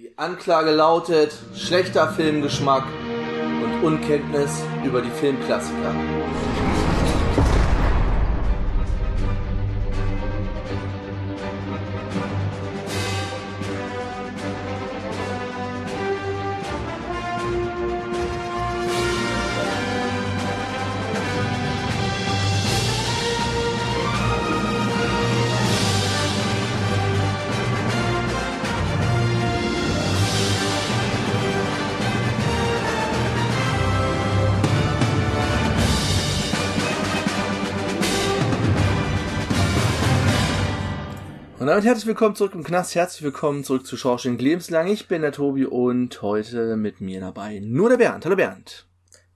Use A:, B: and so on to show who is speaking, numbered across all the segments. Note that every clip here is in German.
A: Die Anklage lautet schlechter Filmgeschmack und Unkenntnis über die Filmklassiker. Damit herzlich willkommen zurück im Knast, herzlich willkommen zurück zu Schorsching Lebenslang. Ich bin der Tobi und heute mit mir dabei nur der Bernd. Hallo Bernd.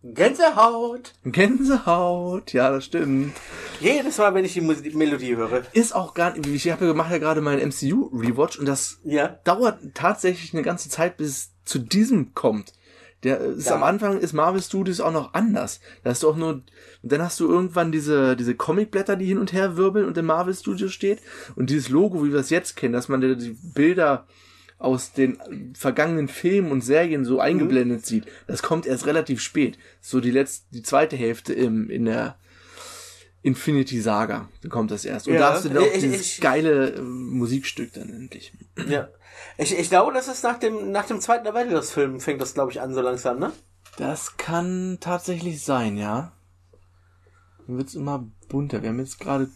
B: Gänsehaut.
A: Gänsehaut, ja, das stimmt.
B: Jedes Mal, wenn ich die, Musik, die Melodie höre.
A: Ist auch gar nicht, ich habe gemacht ja gerade meinen MCU-Rewatch und das
B: Ja.
A: dauert tatsächlich eine ganze Zeit, bis es zu diesem kommt. Der ist
B: Ja.
A: am Anfang ist Marvel Studios auch noch anders. Da hast du auch nur, und dann hast du irgendwann diese, diese Comicblätter, die hin und her wirbeln und im Marvel Studio steht. Und dieses Logo, wie wir es jetzt kennen, dass man die die Bilder aus den vergangenen Filmen und Serien so eingeblendet sieht, das kommt erst relativ spät. So die letzte, die zweite Hälfte im, in der Infinity Saga, kommt das erst. Und
B: Ja,
A: da hast du dann auch
B: ich-
A: dieses
B: ich-
A: geile äh, Musikstück dann endlich.
B: Ja. Ich, ich glaube, das ist nach dem, nach dem zweiten Avengers-Film fängt das, glaube ich, an so langsam, ne?
A: Das kann tatsächlich sein, ja. Dann wird's immer bunter. Wir haben jetzt gerade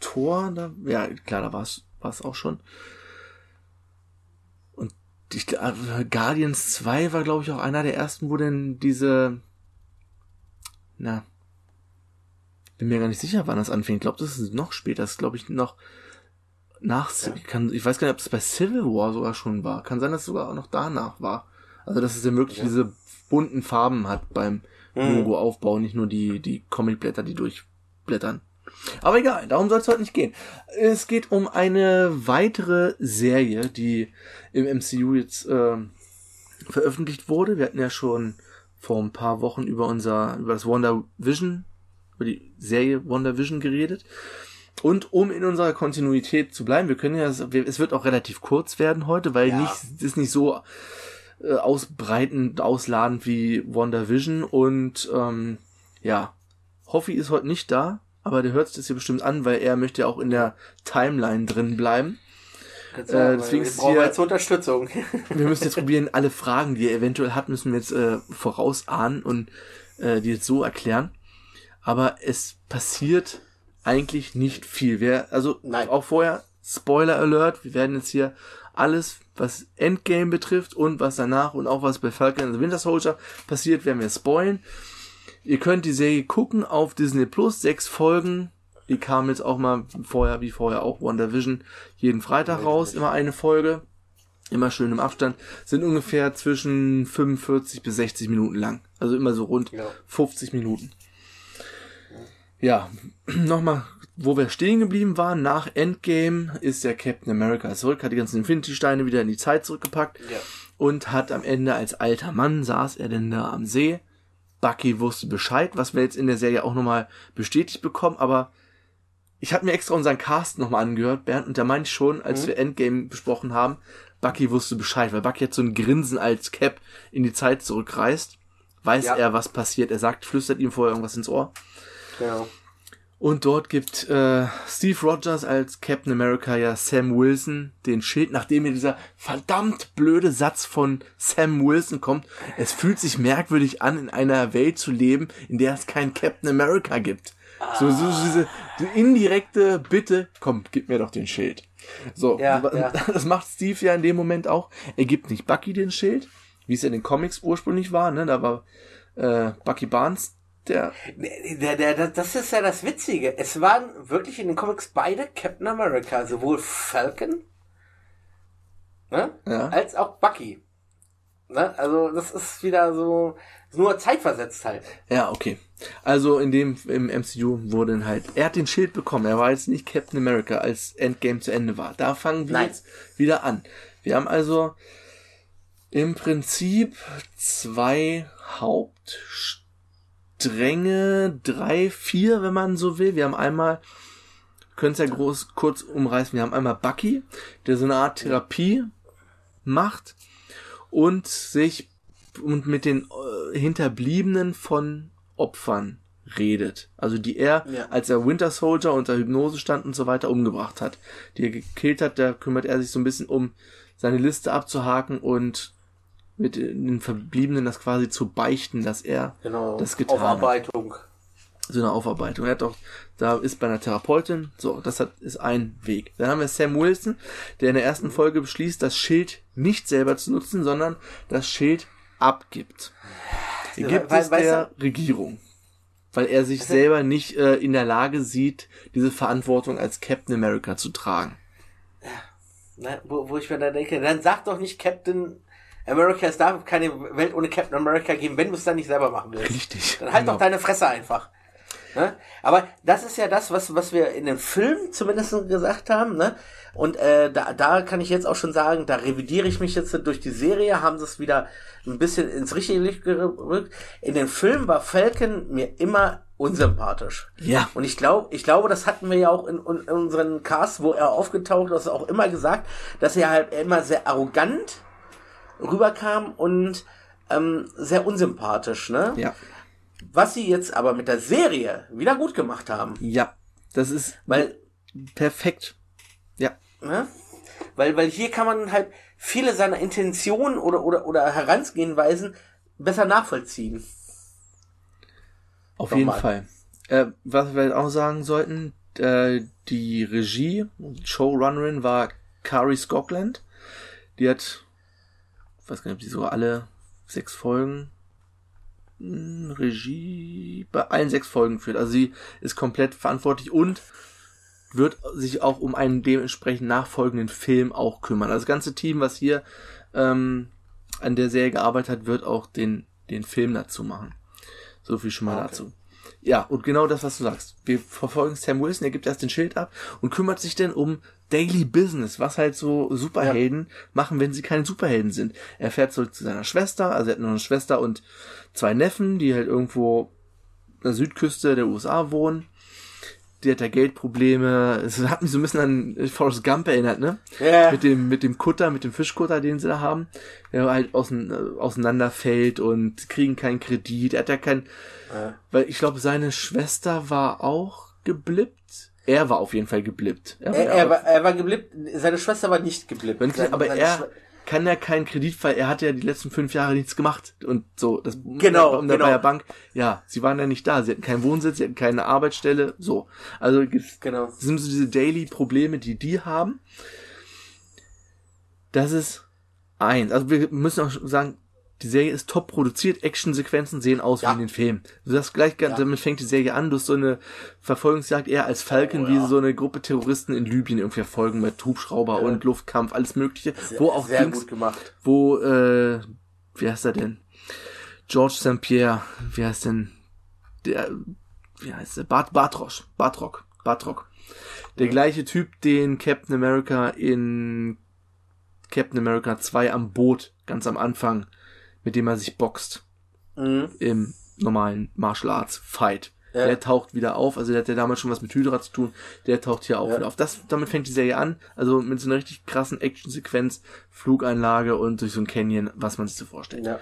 A: Tor, da, ja, klar, da war's, war's auch schon. Und ich, äh, Guardians 2 war, glaube ich, auch einer der ersten, wo denn diese, na, bin mir gar nicht sicher, wann das anfing. Ich glaube, das ist noch später. Das ist, glaube ich, noch nach, ich, kann, ich weiß gar nicht, ob es bei Civil War sogar schon war. Kann sein, dass es sogar auch noch danach war. Also, dass es ja wirklich diese bunten Farben hat beim
B: Mhm.
A: Logoaufbau, nicht nur die, die Comicblätter, die durchblättern. Aber egal, darum soll es heute nicht gehen. Es geht um eine weitere Serie, die im MCU jetzt ähm, veröffentlicht wurde. Wir hatten ja schon vor ein paar Wochen über unser, über das Wonder Vision, über die Serie Wonder Vision geredet. Und um in unserer Kontinuität zu bleiben, wir können ja, es wird auch relativ kurz werden heute, weil
B: Ja.
A: nicht, es ist nicht so äh, ausbreitend, ausladend wie Wonder Vision und ähm, ja, Hoffi ist heute nicht da, aber der hört sich das hier bestimmt an, weil er möchte ja auch in der Timeline drin bleiben.
B: Ganz
A: Äh, deswegen
B: wir
A: ist
B: brauchen
A: hier-
B: jetzt Unterstützung.
A: Wir müssen jetzt probieren, alle Fragen, die er eventuell hat, müssen wir jetzt äh, vorausahnen und äh, die jetzt so erklären. Aber es passiert eigentlich nicht viel. Wer, also
B: Nein.
A: auch vorher, Spoiler Alert, wir werden jetzt hier alles, was Endgame betrifft und was danach und auch was bei Falcon and the Winter Soldier passiert, werden wir spoilen. Ihr könnt die Serie gucken auf Disney Plus, sechs Folgen. Die kamen jetzt auch mal vorher, wie vorher auch WandaVision, jeden Freitag raus, immer eine Folge immer schön im Abstand, sind ungefähr zwischen 45 bis 60 Minuten lang. Also immer so rund
B: Ja.
A: 50 Minuten. Ja, nochmal, wo wir stehen geblieben waren, nach Endgame ist der Captain America zurück, hat die ganzen Infinity-Steine wieder in die Zeit zurückgepackt
B: Ja.
A: und hat am Ende als alter Mann saß er denn da am See. Bucky wusste Bescheid, was wir jetzt in der Serie auch nochmal bestätigt bekommen, aber ich habe mir extra unseren Cast nochmal angehört, Bernd, und da meinte ich schon, als wir Endgame besprochen haben, Bucky wusste Bescheid, weil Bucky hat so ein Grinsen als Cap in die Zeit zurückreist. Weiß
B: Ja.
A: er, was passiert. Er sagt, flüstert ihm vorher irgendwas ins Ohr.
B: Genau.
A: Und dort gibt äh, Steve Rogers als Captain America ja Sam Wilson den Schild, nachdem mir dieser verdammt blöde Satz von Sam Wilson kommt. Es fühlt sich merkwürdig an, in einer Welt zu leben, in der es keinen Captain America gibt. So, so, so diese die indirekte Bitte, komm, gib mir doch den Schild. So,
B: Ja, ja.
A: das macht Steve ja in dem Moment auch. Er gibt nicht Bucky den Schild, wie es in den Comics ursprünglich war, ne? Da war äh, Bucky Barnes der
B: Der, der, der, das ist ja das Witzige. Es waren wirklich in den Comics beide Captain America, sowohl Falcon ne,
A: Ja.
B: als auch Bucky. Ne? Also das ist wieder so nur zeitversetzt halt.
A: Ja, okay. Also in dem im MCU wurde halt, er hat den Schild bekommen. Er war jetzt nicht Captain America, als Endgame zu Ende war. Da fangen wir
B: Nein.
A: jetzt wieder an. Wir haben also im Prinzip zwei Hauptstränge, drei, vier, wenn man so will. Wir haben einmal, können es ja groß kurz umreißen. Wir haben einmal Bucky, der so eine Art Therapie macht und sich und mit den äh, Hinterbliebenen von Opfern redet. Also die er,
B: Ja.
A: als er Winter Soldier unter Hypnose stand und so weiter, umgebracht hat. Die er gekillt hat, da kümmert er sich so ein bisschen um seine Liste abzuhaken und mit den Verbliebenen das quasi zu beichten, dass er
B: Genau.
A: das getan hat.
B: Aufarbeitung.
A: so eine Aufarbeitung. Er hat auch, da ist bei einer Therapeutin, so, das hat, ist ein Weg. Dann haben wir Sam Wilson, der in der ersten Folge beschließt, das Schild nicht selber zu nutzen, sondern das Schild abgibt. Er gibt es der Regierung. Weil er sich selber nicht äh, in der Lage sieht, diese Verantwortung als Captain America zu tragen.
B: Ne, wo, wo ich mir da denke, dann sag doch nicht Captain America, es darf keine Welt ohne Captain America geben, wenn du es dann nicht selber machen willst.
A: Richtig.
B: Dann halt
A: Genau.
B: doch deine Fresse einfach. Ne? Aber das ist ja das, was, was wir in dem Film zumindest gesagt haben. Ne? Und äh, da, da kann ich jetzt auch schon sagen, da revidiere ich mich jetzt durch die Serie, haben sie es wieder ein bisschen ins richtige Licht gerückt. In dem Film war Falcon mir immer unsympathisch.
A: Ja.
B: Und ich glaube, ich glaube, das hatten wir ja auch in, in unseren Cast, wo er aufgetaucht ist, auch immer gesagt, dass er halt immer sehr arrogant rüberkam und ähm, sehr unsympathisch, ne?
A: Ja.
B: Was sie jetzt aber mit der Serie wieder gut gemacht haben,
A: Ja. Das ist
B: weil,
A: perfekt. Ja.
B: ne? Weil, weil hier kann man halt viele seiner Intentionen oder, oder, oder Herangehensweisen besser nachvollziehen.
A: Auf
B: Nochmal.
A: jeden Fall. Äh, was wir auch sagen sollten, äh, die Regie, Showrunnerin war Kari Scotland. Die hat, weiß gar nicht, ob die sogar alle sechs Folgen hm, Regie bei allen sechs Folgen führt. Also sie ist komplett verantwortlich und wird sich auch um einen dementsprechend nachfolgenden Film auch kümmern. Also das ganze Team, was hier ähm, an der Serie gearbeitet hat, wird auch den, den Film dazu machen. So viel schon mal
B: Okay.
A: dazu. Ja, und genau das, was du sagst. Wir verfolgen Sam Wilson, er gibt erst den Schild ab und kümmert sich dann um Daily Business, was halt so Superhelden machen, wenn sie keine Superhelden sind. Er fährt zurück zu seiner Schwester, also er hat nur eine Schwester und zwei Neffen, die halt irgendwo an der Südküste der USA wohnen. Die hat da Geldprobleme. Es hat mich so ein bisschen an Forrest Gump erinnert, ne?
B: Ja.
A: Mit dem, mit dem Kutter, mit dem Fischkutter, den sie da haben. Der halt außen, äh, auseinanderfällt und kriegen keinen Kredit. Er hat ja kein,
B: Ja.
A: weil ich glaube, seine Schwester war auch geblippt. Er war auf jeden Fall geblippt. Er war
B: Er, er, war, er war geblippt, seine Schwester war nicht geblippt.
A: wenn,
B: Seine-
A: aber
B: seine
A: er
B: Schwe-
A: kann ja keinen Kredit, weil er hat ja die letzten fünf Jahre nichts gemacht und so. Das,
B: Genau,
A: um der
B: genau.
A: Bayer Bank. Ja, sie waren ja nicht da. Sie hatten keinen Wohnsitz, sie hatten keine Arbeitsstelle. So. Also
B: Genau.
A: sind so diese Daily-Probleme, die die haben. Das ist eins. Also wir müssen auch sagen, die Serie ist top produziert, Actionsequenzen sehen aus
B: Ja.
A: wie in den Filmen. Du sagst gleich,
B: Ja.
A: damit fängt die Serie an, du hast so eine Verfolgungsjagd eher als Falcon,
B: Oh,
A: wie
B: ja.
A: so eine Gruppe Terroristen in Libyen irgendwie verfolgen mit Hubschrauber und Luftkampf, alles mögliche. wo auch
B: sehr
A: Dings,
B: gut gemacht.
A: wo, äh, wie heißt er denn? George St. Pierre, wie heißt denn der, wie heißt der? Bart, Bartrosch, Bartrock, Bartrock. Der gleiche Typ, den Captain America in Captain America 2 am Boot, ganz am Anfang, mit dem er sich boxt
B: Mhm.
A: im normalen Martial Arts Fight.
B: Ja.
A: Der taucht wieder auf, also der hat ja damals schon was mit Hydra zu tun, der taucht hier auch
B: Ja.
A: wieder auf. Das, damit fängt die Serie an, also mit so einer richtig krassen Actionsequenz, Flugeinlage und durch so ein Canyon, was man sich so vorstellt.
B: Ja.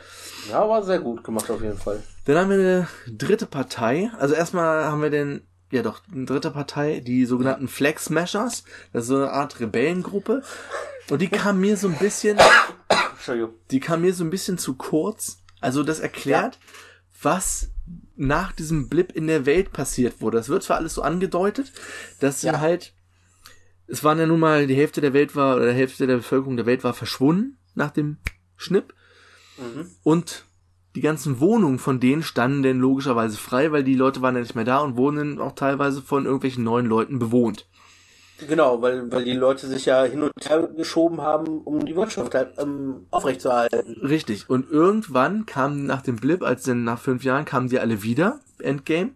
B: ja, war sehr gut gemacht auf jeden Fall.
A: Dann haben wir eine dritte Partei, also erstmal haben wir den, ja doch, eine dritte Partei, die sogenannten Flag Smashers, das ist so eine Art Rebellengruppe, und die kam mir so ein bisschen,
B: Entschuldigung.
A: die kam mir so ein bisschen zu kurz. Also das erklärt, was nach diesem Blip in der Welt passiert wurde. Das wird zwar alles so angedeutet, dass sie
B: Ja.
A: halt, es waren ja nun mal, die Hälfte der Welt war, oder die Hälfte der Bevölkerung der Welt war verschwunden nach dem Schnipp.
B: Mhm.
A: Und die ganzen Wohnungen von denen standen denn logischerweise frei, weil die Leute waren ja nicht mehr da und wurden dann auch teilweise von irgendwelchen neuen Leuten bewohnt.
B: Genau, weil, weil die Leute sich ja hin und her geschoben haben, um die Wirtschaft halt, ähm, aufrechtzuerhalten.
A: Richtig. Und irgendwann kam nach dem Blip, als dann nach fünf Jahren kamen die alle wieder, Endgame.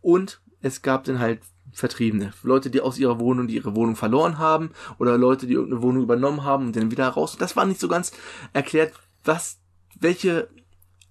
A: Und es gab dann halt Vertriebene. Leute, die aus ihrer Wohnung, die ihre Wohnung verloren haben, oder Leute, die irgendeine Wohnung übernommen haben und dann wieder raus. Das war nicht so ganz erklärt, was, welche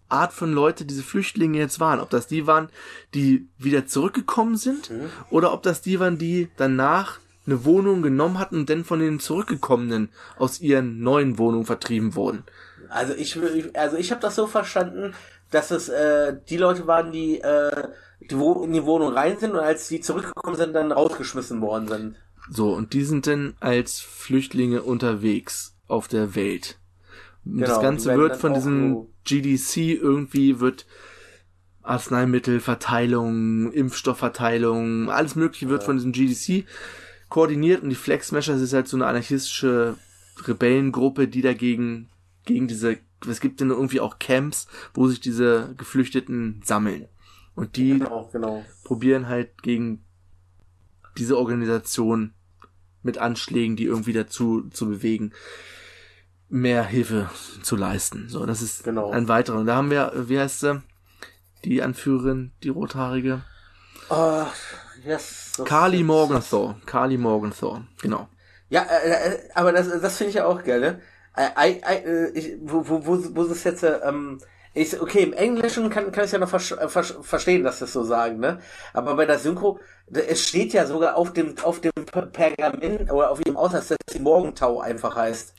A: Art von Leute diese Flüchtlinge jetzt waren. Ob das die waren, die wieder zurückgekommen sind, oder ob das die waren, die danach eine Wohnung genommen hatten und dann von den Zurückgekommenen aus ihren neuen Wohnungen vertrieben wurden.
B: Also ich, also ich habe das so verstanden, dass es äh, die Leute waren, die, äh, die wo in die Wohnung rein sind und als die zurückgekommen sind, dann rausgeschmissen worden sind.
A: So, und die sind dann als Flüchtlinge unterwegs auf der Welt. Genau, das Ganze wird von diesem GDC irgendwie wird Arzneimittelverteilung, Impfstoffverteilung, alles mögliche wird ja. von diesem GDC koordiniert und die Flex Smashers ist halt so eine anarchistische Rebellengruppe, die dagegen gegen diese es gibt dann irgendwie auch Camps, wo sich diese Geflüchteten sammeln. Und die genau, genau. probieren halt gegen diese Organisation mit Anschlägen, die irgendwie dazu zu bewegen, mehr Hilfe zu leisten. So, das ist genau. ein weiterer. Und da haben wir, wie heißt sie? Die Anführerin, die rothaarige.
B: Uh, yes.
A: Carly Morgenthau. Carly Morgenthau, genau.
B: Ja, äh, äh, aber das, das finde ich ja auch geil, ne? I, I, äh, ich, wo, wo, wo, wo ist jetzt, ähm, ich, okay, im Englischen kann, kann ich ja noch ver ver verstehen, dass das so sagen, ne? Aber bei der Synchro, es steht ja sogar auf dem, auf dem Pergament oder auf ihrem Ausweis, dass die Morgentau einfach heißt.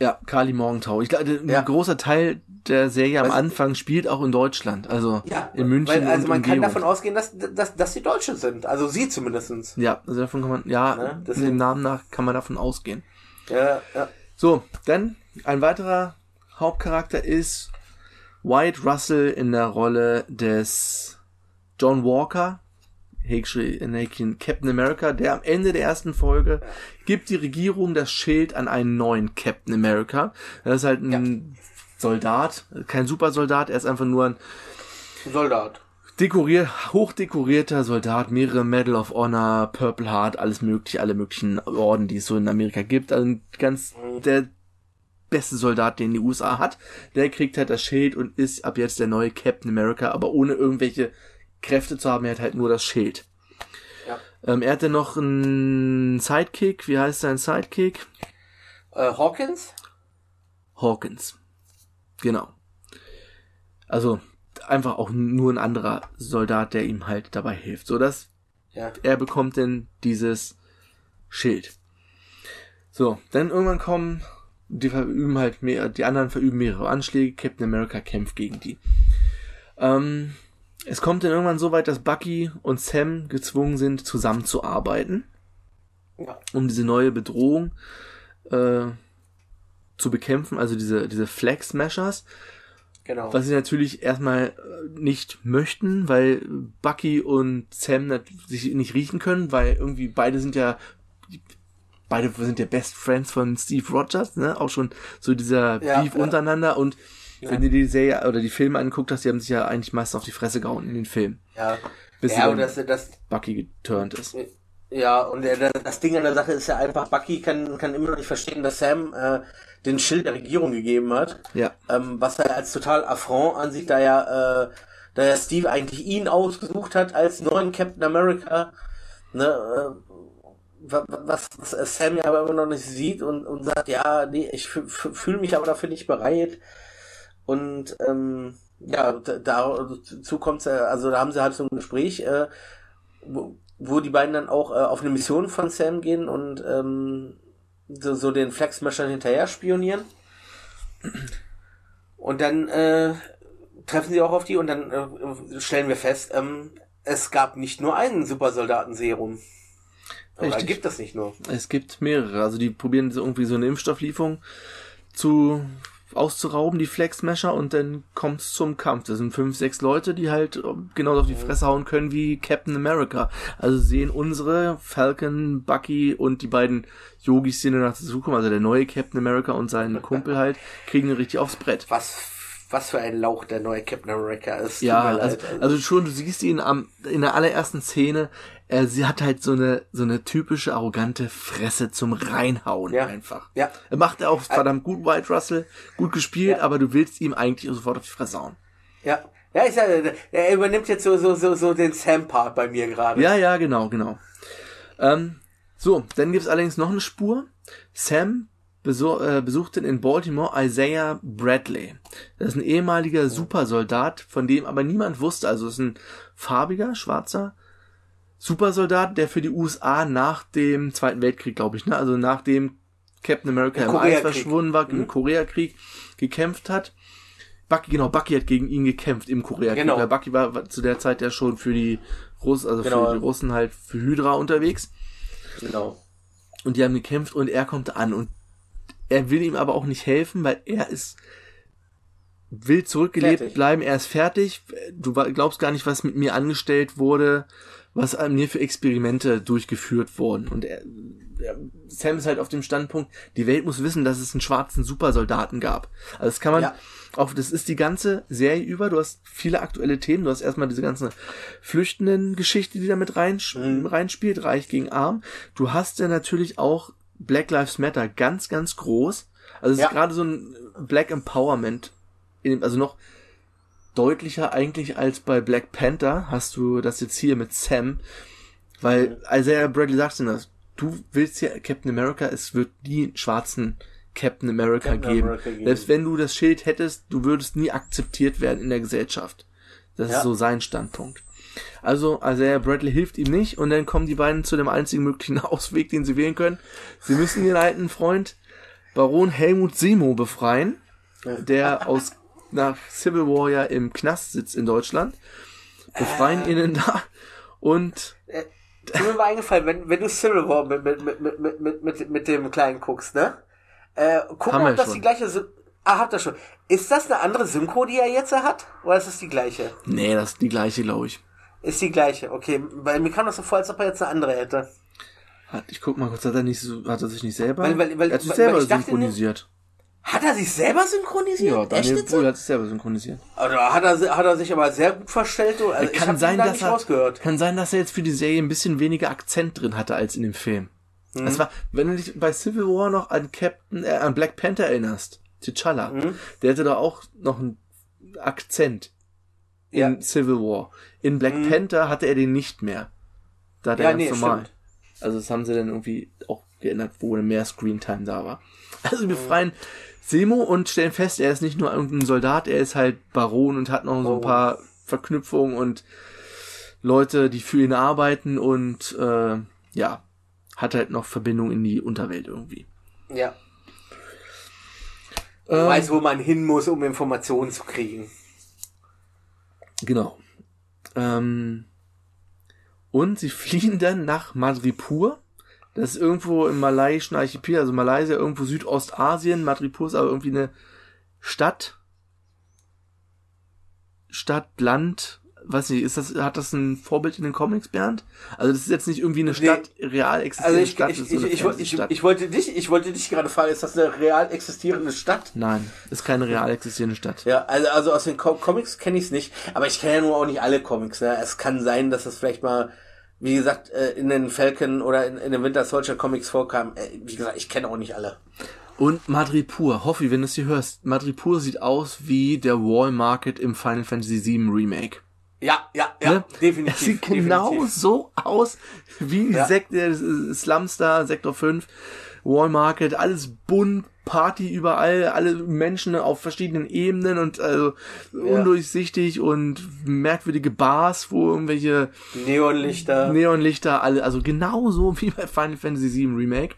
A: Ja, Kali Morgentau. Ich glaube, ein ja. großer Teil der Serie am Anfang spielt auch in Deutschland, also ja, in München.
B: Weil, also man kann davon ausgehen, dass, dass, dass die Deutsche sind, also sie zumindestens.
A: Ja, also davon kann man, ja, ne? dem Namen nach kann man davon ausgehen.
B: Ja, ja.
A: So, dann ein weiterer Hauptcharakter ist White Russell in der Rolle des John Walker, Anakin Captain America, der am Ende der ersten Folge gibt die Regierung das Schild an einen neuen Captain America. Das ist halt ein ja. Soldat, kein Supersoldat, er ist einfach nur ein
B: Soldat
A: dekoriert, hochdekorierter Soldat, mehrere Medal of Honor, Purple Heart, alles mögliche, alle möglichen Orden, die es so in Amerika gibt. Also ganz der beste Soldat, den die USA hat. Der kriegt halt das Schild und ist ab jetzt der neue Captain America, aber ohne irgendwelche Kräfte zu haben, er hat halt nur das Schild. Ja. Ähm, er hatte noch einen Sidekick. Wie heißt sein Sidekick?
B: Äh, Hawkins?
A: Hawkins. Genau. Also, einfach auch nur ein anderer Soldat, der ihm halt dabei hilft, so dass ja. er bekommt denn dieses Schild. So, dann irgendwann kommen, die verüben halt mehr, die anderen verüben mehrere Anschläge, Captain America kämpft gegen die. Ähm, es kommt dann irgendwann so weit, dass Bucky und Sam gezwungen sind, zusammenzuarbeiten, ja. um diese neue Bedrohung äh, zu bekämpfen, also diese, diese Flag Smashers. Genau. Was sie natürlich erstmal äh, nicht möchten, weil Bucky und Sam sich nicht riechen können, weil irgendwie beide sind ja beide sind ja Best Friends von Steve Rogers, ne? Auch schon so dieser ja, Beef ja. untereinander und ja. wenn du die Serie oder die Filme anguckt hast, die haben sich ja eigentlich meist auf die Fresse gehauen in den Filmen.
B: Ja.
A: Bis ja, und das, das Bucky geturnt ist.
B: Ja, und das Ding an der Sache ist ja einfach, Bucky kann, kann immer noch nicht verstehen, dass Sam äh, den Schild der Regierung gegeben hat.
A: Ja.
B: Ähm, was er als total Affront ansieht, da ja, äh, da ja Steve eigentlich ihn ausgesucht hat als neuen Captain America. Ne, äh, was, was Sam ja aber immer noch nicht sieht und, und sagt, ja, nee, ich fühle mich aber dafür nicht bereit. Und ähm, ja, dazu kommt also da haben sie halt so ein Gespräch, äh, wo, wo die beiden dann auch äh, auf eine Mission von Sam gehen und ähm, so, so den Flexmashern hinterher spionieren. Und dann äh, treffen sie auch auf die und dann äh, stellen wir fest, ähm, es gab nicht nur einen Supersoldaten-Serum. Oder gibt es nicht nur?
A: Es gibt mehrere. Also die probieren irgendwie so eine Impfstofflieferung zu auszurauben, die Flexmesher, und dann kommt's zum Kampf. Das sind fünf, sechs Leute, die halt genau auf die Fresse hauen können wie Captain America. Also sehen unsere Falcon, Bucky und die beiden Yogis, die danach dazukommen, also der neue Captain America und sein Kumpel halt, kriegen richtig aufs Brett.
B: Was was für ein Lauch der neue Captain America ist.
A: Ja, also, also schon, du siehst ihn am, in der allerersten Szene, er, sie hat halt so eine, so eine typische arrogante Fresse zum Reinhauen ja. einfach.
B: Ja.
A: Er macht er auch verdammt gut, White Russell, gut gespielt, ja. aber du willst ihm eigentlich sofort auf die Fresse hauen.
B: Ja. Ja, ich sage, er übernimmt jetzt so, so, so, so den Sam-Part bei mir gerade.
A: Ja, ja, genau, genau. Ähm, so, dann gibt's allerdings noch eine Spur. Sam besuch, äh, besuchte in Baltimore Isaiah Bradley. Das ist ein ehemaliger Supersoldat, von dem aber niemand wusste. Also ist ein farbiger, schwarzer Supersoldat, der für die USA nach dem Zweiten Weltkrieg, glaube ich, ne? also nachdem Captain America
B: Im
A: im Eis
B: Koreakrieg.
A: verschwunden war, im
B: Mhm.
A: Koreakrieg gekämpft hat. Bucky, genau, Bucky hat gegen ihn gekämpft im Koreakrieg.
B: Genau.
A: Weil Bucky war zu der Zeit ja schon für die Russen, also
B: Genau.
A: für die Russen halt für Hydra unterwegs.
B: Genau.
A: Und die haben gekämpft und er kommt an und er will ihm aber auch nicht helfen, weil er ist will zurückgelebt
B: Fertig.
A: bleiben, er ist fertig. Du glaubst gar nicht, was mit mir angestellt wurde, was an mir für Experimente durchgeführt wurden. Und er, er, Sam ist halt auf dem Standpunkt, die Welt muss wissen, dass es einen schwarzen Supersoldaten gab. Also das kann man
B: Ja.
A: auch, das ist die ganze Serie über. Du hast viele aktuelle Themen. Du hast erstmal diese ganze flüchtenden Geschichte, die da mit rein,
B: Mhm.
A: reinspielt, reich gegen arm. Du hast ja natürlich auch Black Lives Matter ganz, ganz groß. Also es
B: Ja.
A: ist gerade so ein Black Empowerment, in dem, also noch deutlicher eigentlich als bei Black Panther hast du das jetzt hier mit Sam, weil Isaiah Bradley sagt denn das, du willst ja Captain America, es wird nie einen schwarzen Captain America,
B: Captain
A: geben.
B: America geben.
A: Selbst wenn du das Schild hättest, du würdest nie akzeptiert werden in der Gesellschaft. Das
B: Ja.
A: ist so sein Standpunkt. Also Isaiah Bradley hilft ihm nicht und dann kommen die beiden zu dem einzigen möglichen Ausweg, den sie wählen können. Sie müssen ihren alten Freund Baron Helmut Simo befreien, der aus nach Civil War ja im Knast sitzt in Deutschland. Befreien
B: Äh.
A: ihn da und
B: Ist mir mal eingefallen, wenn, wenn du Civil War mit, mit, mit, mit, mit, mit, mit, dem Kleinen guckst, ne? Äh, guck mal, ob das
A: schon.
B: die gleiche Syn Ah, habt ihr schon. Ist das eine andere Synchro, die er jetzt hat? Oder ist es die gleiche?
A: nee, das ist die gleiche, glaube ich.
B: Ist die gleiche, okay. Weil mir kam das so vor, als ob er jetzt eine andere hätte.
A: Hat, ich guck mal kurz, hat er nicht so, hat er sich nicht selber,
B: Weil- weil- weil-
A: er hat sich selber synchronisiert.
B: Hat er sich selber synchronisiert?
A: Ja,
B: Echt
A: Daniel
B: jetzt?
A: Brühl hat sich selber synchronisiert.
B: Oder hat er, hat er sich aber sehr gut verstellt? so? Also ich
A: kann sein,
B: da
A: dass
B: nicht
A: er,
B: rausgehört.
A: kann sein, dass er jetzt für die Serie ein bisschen weniger Akzent drin hatte als in dem Film.
B: Mhm.
A: Das war, wenn du dich bei Civil War noch an Captain, äh, an Black Panther erinnerst, T'Challa,
B: Mhm.
A: der hatte da auch noch einen Akzent in
B: Ja. Mhm.
A: Civil War. In Black Panther hatte er den nicht mehr. Da hat er
B: Ja,
A: ganz
B: nee,
A: normal.
B: stimmt.
A: Also das haben sie dann irgendwie auch geändert, wo mehr Screentime da war. Also
B: Mhm.
A: wir befreien Semo und stellen fest, er ist nicht nur irgendein Soldat, er ist halt Baron und hat noch so ein
B: Oh.
A: paar Verknüpfungen und Leute, die für ihn arbeiten und äh, ja, hat halt noch Verbindung in die Unterwelt irgendwie.
B: Ja.
A: Ähm,
B: Weiß, wo man hin muss, um Informationen zu kriegen.
A: Genau. Ähm, und sie fliehen dann nach Madripur. Das ist irgendwo im malaiischen Archipel, also Malaysia, irgendwo Südostasien. Madripur ist aber irgendwie eine Stadt. Stadt, Land. Weiß nicht, ist das, hat das ein Vorbild in den Comics, Bernd? Also das ist jetzt nicht irgendwie eine Stadt, real existierende
B: Also ich,
A: Stadt.
B: ich,
A: das
B: ich, ich, wollte- ich,
A: Fernsehstadt.
B: ich wollte dich, ich wollte dich gerade fragen, ist das eine real existierende Stadt?
A: Nein, ist keine real existierende Stadt.
B: Ja, also, also aus den Co Comics kenne ich es nicht, aber ich kenne ja nur auch nicht alle Comics. Ne? Es kann sein, dass es vielleicht mal, wie gesagt, äh, in den Falcon oder in, in den Winter Soldier Comics vorkam. Äh, Wie gesagt, ich kenne auch nicht alle.
A: Und Madripur, Hoffi, wenn du es hier hörst, Madripur sieht aus wie der Wall Market im Final Fantasy VII Remake.
B: Ja, ja, ja,
A: Ne?
B: definitiv.
A: Es sieht genau
B: definitiv.
A: so aus wie
B: Ja.
A: Sekt, äh, Slumstar, Sektor 5, Wall Market, alles bunt, Party überall, alle Menschen auf verschiedenen Ebenen und also undurchsichtig und merkwürdige Bars, wo irgendwelche
B: Neonlichter.
A: Neonlichter, alle, also genauso wie bei Final Fantasy VII Remake.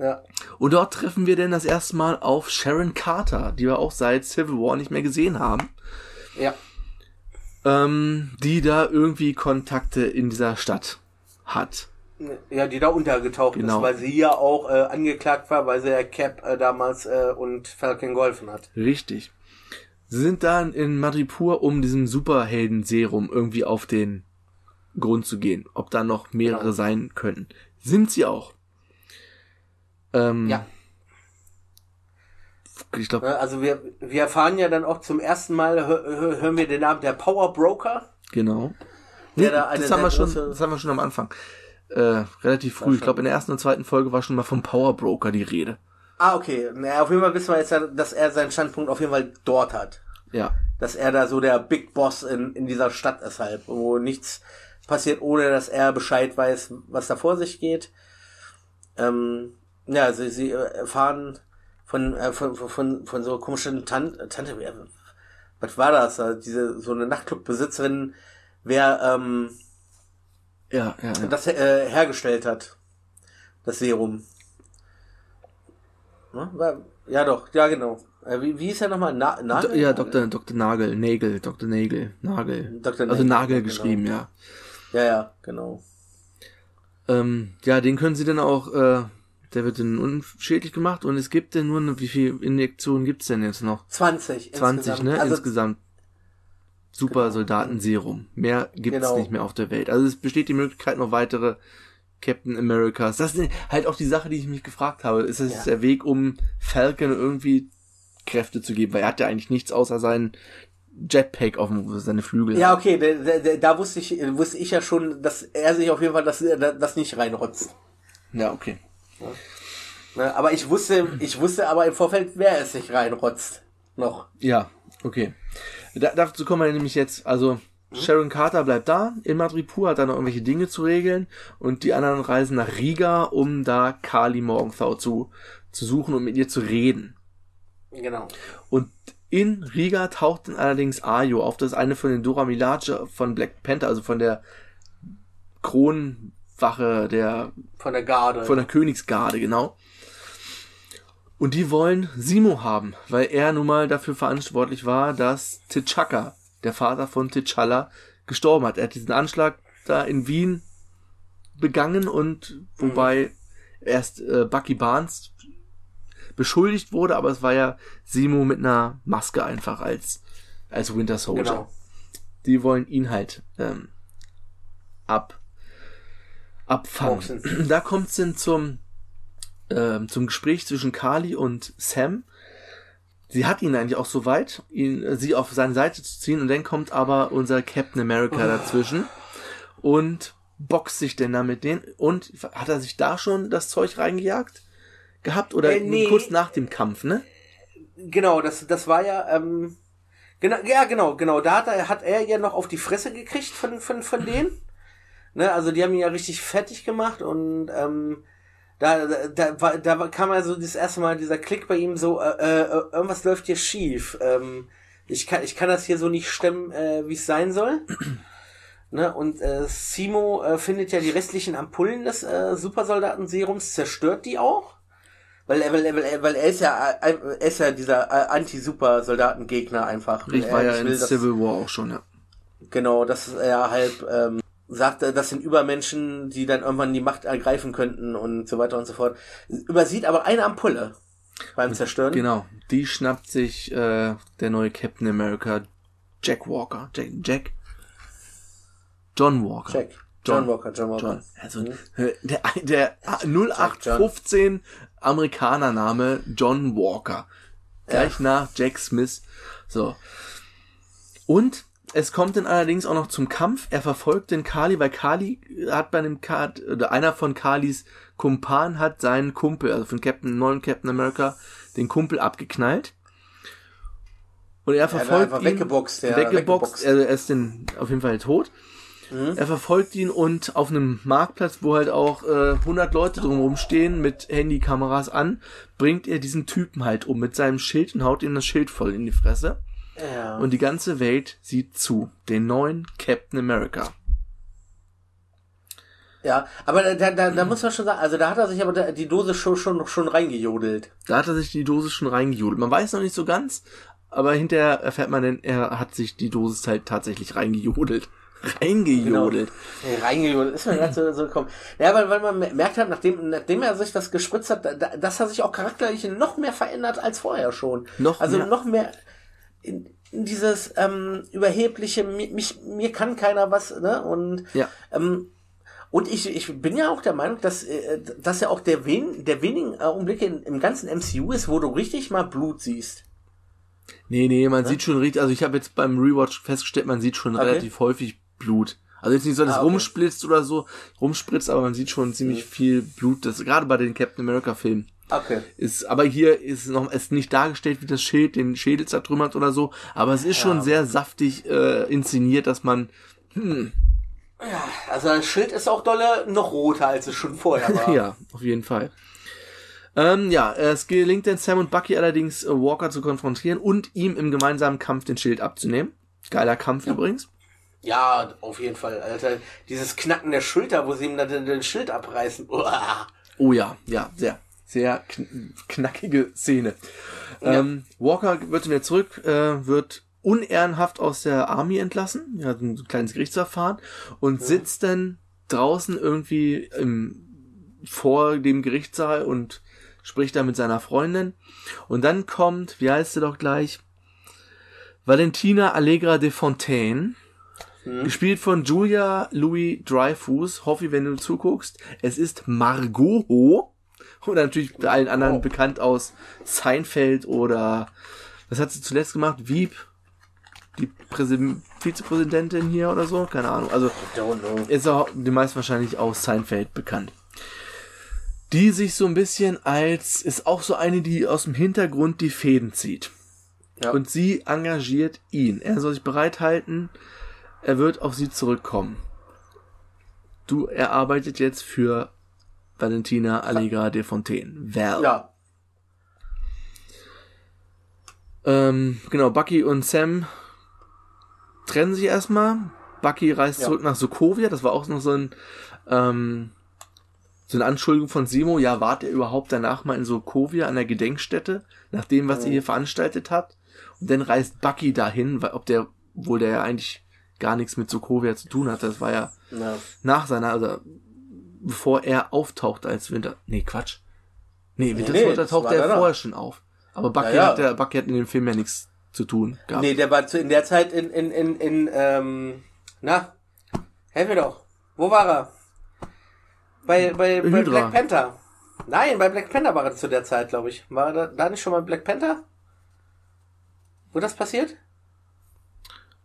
B: Ja.
A: Und dort treffen wir denn das erste Mal auf Sharon Carter, die wir auch seit Civil War nicht mehr gesehen haben,
B: ja.
A: ähm, die da irgendwie Kontakte in dieser Stadt hat.
B: Ja, die da untergetaucht
A: Genau.
B: ist, weil sie ja auch äh, angeklagt war, weil sie ja Cap äh, damals äh, und Falcon geholfen hat.
A: Richtig. Sie sind dann in Madripur, um diesem Superhelden-Serum irgendwie auf den Grund zu gehen. Ob da noch mehrere
B: Genau.
A: sein könnten. Sind sie auch. Ähm,
B: Ja.
A: Ich glaube,
B: Ne, Also wir, wir erfahren ja dann auch zum ersten Mal, hö hö hören wir den Namen der Power Broker.
A: genau. Nee, das, haben wir schon, das haben wir schon am Anfang. Äh, relativ früh. Ich glaube, in der ersten und zweiten Folge war schon mal vom Power Broker die Rede.
B: Ah, okay. Na, auf jeden Fall wissen wir jetzt, ja, dass er seinen Standpunkt auf jeden Fall dort hat.
A: Ja.
B: Dass er da so der Big Boss in, in dieser Stadt ist halt, wo nichts passiert, ohne dass er Bescheid weiß, was da vor sich geht. Ähm, ja, sie, sie äh, erfahren von, äh, von, von, von, so komischen Tan Tante, wer- was war das? Äh, Diese, so eine Nachtclubbesitzerin, wer, ähm,
A: Ja, ja, ja.
B: das äh, hergestellt hat. Das Serum. Ne? Ja, doch, ja, genau. Äh, wie, wie hieß er nochmal? Na, Nagel?
A: ja, Dr. Dr. Nagel, Nagel, Dr. Nagel, Nagel.
B: Dr.
A: Also
B: Nagel, genau.
A: geschrieben, ja.
B: Ja, ja, genau.
A: Ähm, ja, den können sie dann auch, äh, der wird dann unschädlich gemacht und es gibt denn nur, eine, wie viel Injektionen gibt's denn jetzt noch?
B: 20.
A: 20,
B: insgesamt.
A: ne?
B: Also,
A: insgesamt. Super Soldatenserum. Mehr gibt's
B: Genau.
A: nicht mehr auf der Welt. Also es besteht die Möglichkeit noch weitere Captain Americas. Das ist halt auch die Sache, die ich mich gefragt habe. Ist das
B: Ja.
A: der Weg, um Falcon irgendwie Kräfte zu geben? Weil er hat ja eigentlich nichts außer seinen Jetpack auf dem, seine Flügel.
B: ja, okay, da, da, da wusste ich, wusste ich ja schon, dass er sich auf jeden Fall das, das nicht reinrotzt.
A: ja, okay.
B: Ne? Aber ich wusste, ich wusste aber im Vorfeld, wer es sich reinrotzt. Noch.
A: Ja, okay. Da, dazu kommen wir nämlich jetzt, also Sharon Carter bleibt da, in Madripoor hat da noch irgendwelche Dinge zu regeln und die anderen reisen nach Riga, um da Kali Morgenthau zu, zu suchen und mit ihr zu reden.
B: Genau.
A: Und in Riga taucht dann allerdings Ayo auf, das ist eine von den Dora Milaje von Black Panther, also von der Kronwache der
B: Von der Garde.
A: von der Königsgarde, genau. Und die wollen Simo haben, weil er nun mal dafür verantwortlich war, dass T'Chaka, der Vater von T'Challa, gestorben hat. Er hat diesen Anschlag da in Wien begangen und wobei erst äh, Bucky Barnes beschuldigt wurde, aber es war ja Simo mit einer Maske einfach als als Winter Soldier.
B: genau.
A: Die wollen ihn halt ähm, ab abfangen.
B: Boxen.
A: Da kommt's dann zum ähm, zum Gespräch zwischen Kali und Sam. Sie hat ihn eigentlich auch so weit, ihn, äh, sie auf seine Seite zu ziehen, und dann kommt aber unser Captain America dazwischen und boxt sich denn da mit denen. Und hat er sich da schon das Zeug reingejagt gehabt? Oder
B: Äh, nee.
A: kurz nach dem Kampf, ne?
B: Genau, das, das war ja, ähm, genau, ja, genau, genau, da hat er, hat er ja noch auf die Fresse gekriegt von, von, von denen. Ne, also die haben ihn ja richtig fertig gemacht und, ähm, da, da, da, war- da kam also das erste Mal dieser Klick bei ihm so, äh, äh, irgendwas läuft hier schief. Ähm, ich kann, ich kann das hier so nicht stemmen, äh, wie es sein soll. Ne, und äh, Simo äh, findet ja die restlichen Ampullen des äh, Supersoldatenserums, zerstört die auch. Weil, er- weil, er- weil, er- weil er ist ja, äh, er ist ja dieser äh, Anti-Super-Soldatengegner einfach.
A: Ich war ja in
B: will,
A: Civil War auch schon, ja.
B: Genau, dass er halt ähm, sagt, äh, das sind Übermenschen, die dann irgendwann die Macht ergreifen könnten und so weiter und so fort. Übersieht aber eine Ampulle beim Zerstören.
A: Genau, die schnappt sich äh, der neue Captain America, Jack Walker. Jack, Jack? John Walker.
B: Jack. John, Walker, John Walker.
A: John. Also äh, der, der 0815 Amerikanername John Walker. Gleich nach Jack Smith. So. Und es kommt dann allerdings auch noch zum Kampf. Er verfolgt den Kali, weil Kali hat bei dem Ka- oder einer von Kalis Kumpan hat seinen Kumpel, also von Captain, neuen Captain America, den Kumpel abgeknallt. Und er verfolgt
B: einfach
A: ihn,
B: weggeboxt, ja,
A: weggeboxt,
B: weggeboxt.
A: also er ist dann auf jeden Fall tot. Er verfolgt ihn und auf einem Marktplatz, wo halt auch äh, 100 Leute drumherum stehen mit Handykameras an, bringt er diesen Typen halt um mit seinem Schild und haut ihm das Schild voll in die Fresse.
B: Ja.
A: Und die ganze Welt sieht zu. Den neuen Captain America.
B: ja, aber da, da, da, muss man schon sagen, also da hat er sich aber die Dose schon, schon, schon reingejodelt.
A: Da hat er sich die Dosis schon reingejodelt. Man weiß noch nicht so ganz, aber hinterher erfährt man denn, er hat sich die Dosis halt tatsächlich reingejodelt. Reingejodelt.
B: Nee, reingejodelt, ist mir gerade so, so gekommen. Ja, weil, weil man merkt hat, nachdem, nachdem er sich das gespritzt hat, da, dass er sich auch charakterlich noch mehr verändert als vorher schon.
A: Noch
B: also
A: mehr?
B: noch mehr in, in dieses ähm, überhebliche, mir, mich, mir kann keiner was, ne? Und
A: Ja.
B: ähm, und ich, ich bin ja auch der Meinung, dass, äh, dass ja auch der, wen, der wenigen Augenblicke in, im ganzen MCU ist, wo du richtig mal Blut siehst.
A: Nee, nee, man sieht schon richtig, also ich habe jetzt beim Rewatch festgestellt, man sieht schon
B: Okay.
A: relativ häufig Blut. Also jetzt nicht so, dass es
B: Ah, okay.
A: rumsplitzt oder so, rumspritzt, aber man sieht schon ziemlich viel Blut. Das gerade bei den Captain America Filmen
B: Okay.
A: ist, aber hier ist noch ist nicht dargestellt, wie das Schild den Schädel zertrümmert oder so, aber es ist schon sehr saftig äh, inszeniert, dass man
B: Also das Schild ist auch dolle noch roter, als es schon vorher war.
A: ja, auf jeden Fall. Ähm, ja, es gelingt dann Sam und Bucky allerdings äh, Walker zu konfrontieren und ihm im gemeinsamen Kampf den Schild abzunehmen. Geiler Kampf übrigens.
B: Ja, auf jeden Fall, Alter. Dieses Knacken der Schulter, wo sie ihm dann den Schild abreißen. Uah.
A: Oh ja, ja, sehr, sehr kn knackige Szene.
B: Ja.
A: Ähm, Walker wird wieder zurück, äh, wird unehrenhaft aus der Army entlassen, er hat ein kleines Gerichtsverfahren und sitzt dann draußen irgendwie im, vor dem Gerichtssaal und spricht da mit seiner Freundin. Und dann kommt, wie heißt sie doch gleich, Valentina Allegra de Fontaine, gespielt von Julia Louis Dreyfus. Hoffi, wenn du zuguckst, es ist Margot und natürlich bei allen anderen
B: Oh.
A: bekannt aus Seinfeld oder was hat sie zuletzt gemacht? Wieb, die Präsi Vizepräsidentin hier oder so, keine Ahnung. Also ist auch die meisten wahrscheinlich aus Seinfeld bekannt. Die sich so ein bisschen als, ist auch so eine, die aus dem Hintergrund die Fäden zieht.
B: Ja.
A: Und sie engagiert ihn. Er soll sich bereithalten, er wird auf sie zurückkommen. Du, er arbeitet jetzt für Valentina Allegra de Fontaine. Val.
B: Ja.
A: Ähm, genau, Bucky und Sam trennen sich erstmal. Bucky reist
B: Ja.
A: zurück nach Sokovia. Das war auch noch so ein, ähm, so eine Anschuldigung von Simo. Ja, wart ihr überhaupt danach mal in Sokovia an der Gedenkstätte, nach dem, was ihr hier veranstaltet habt? Und dann reist Bucky dahin, weil, ob der, wohl der ja eigentlich gar nichts mit Sokovia zu tun hat. Das war ja
B: ja.
A: nach seiner, also bevor er auftaucht als Winter. Nee, Quatsch. Nee, Winter
B: nee,
A: Soldier taucht er vorher schon auf. Aber Bucky,
B: Ja, ja.
A: Hat, der, Bucky hat in dem Film ja nichts zu tun gehabt.
B: Nee, der war zu, in der Zeit in, in, in, in ähm, na, helf mir doch. Wo war er? Bei, bei, bei
A: Hydra.
B: Black Panther. Nein, bei Black Panther war er zu der Zeit, glaube ich. War er da, da nicht schon mal Black Panther? Wo das passiert?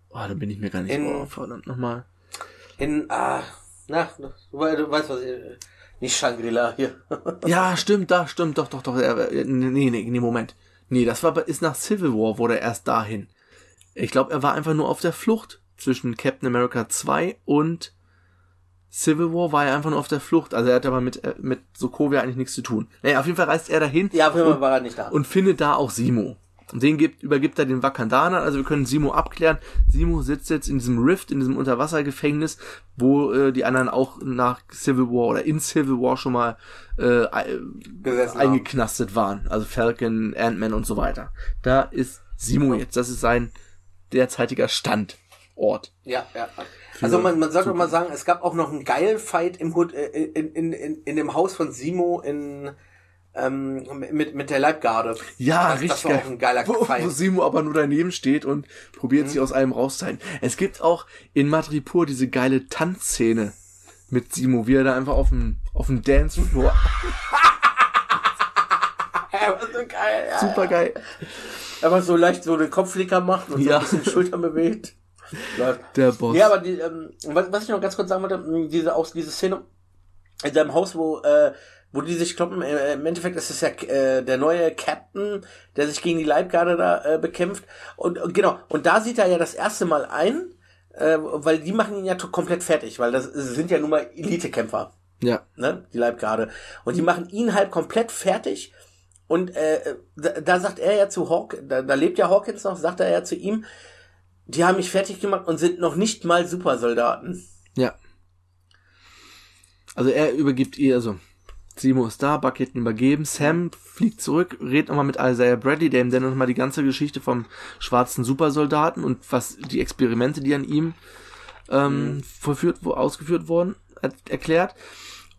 A: Oh, da bin ich mir gar nicht.
B: In-
A: oh, verdammt nochmal.
B: In, ah, na, du, we- du weißt was, ich- nicht Shangri-La hier.
A: Ja, stimmt, da, stimmt, doch, doch, doch. Äh, nee, nee, nee, Moment. Nee, das war, ist nach Civil War, wurde er erst dahin. Ich glaube, er war einfach nur auf der Flucht zwischen Captain America 2 und Civil War war er einfach nur auf der Flucht. Also er hat aber mit, äh, mit Sokovia eigentlich nichts zu tun. Naja, auf jeden Fall reist er dahin.
B: ja, auf jeden Fall war er nicht da.
A: und findet da auch Simo. Und den gibt, übergibt er den Wakandanern, also wir können Simo abklären. Simo sitzt jetzt in diesem Rift, in diesem Unterwassergefängnis, wo äh, die anderen auch nach Civil War oder in Civil War schon mal äh,
B: haben.
A: eingeknastet waren. Also Falcon, Ant-Man und so weiter. Da ist Simo jetzt, das ist sein derzeitiger Standort.
B: Ja, ja. Also man, man sollte mal sagen, es gab auch noch einen geilen Fight im Hut, äh, in, in, in, in dem Haus von Simo in ähm, mit, mit der Leibgarde.
A: Ja,
B: das,
A: richtig
B: das war auch ein geiler
A: wo,
B: Fight.
A: wo Simo aber nur daneben steht und probiert
B: Mhm.
A: sich aus allem rauszuhalten. Es gibt auch in Madripur diese geile Tanzszene mit Simo, wie er da einfach auf dem, auf dem Dancefloor,
B: Ja, so geil. Ja.
A: super geil.
B: Aber so leicht so den Kopfflicker macht und
A: Ja.
B: so ein bisschen Schultern bewegt. Läuft.
A: Der Boss.
B: Ja, aber die, ähm, was, was ich noch ganz kurz sagen wollte, diese auch diese Szene in seinem Haus, wo äh, wo die sich kloppen, äh, im Endeffekt ist es ja äh, der neue Captain, der sich gegen die Leibgarde da äh, bekämpft und, und genau und da sieht er ja das erste Mal ein, äh, weil die machen ihn ja komplett fertig, weil das sind ja nun mal Elitekämpfer
A: ja.
B: ne, die Leibgarde. Und die machen ihn halt komplett fertig. Und äh, da, da sagt er ja zu Hawk, da, da lebt ja Hawkins noch, sagt er ja zu ihm, die haben mich fertig gemacht und sind noch nicht mal Supersoldaten.
A: Ja. Also er übergibt ihr, also Simo ist da, Bucky hat ihn übergeben, Sam fliegt zurück, redet nochmal mit Isaiah Bradley, der ihm dann nochmal die ganze Geschichte vom schwarzen Supersoldaten und was die Experimente, die an ihm ähm, vollführt, wo ausgeführt wurden, er- erklärt.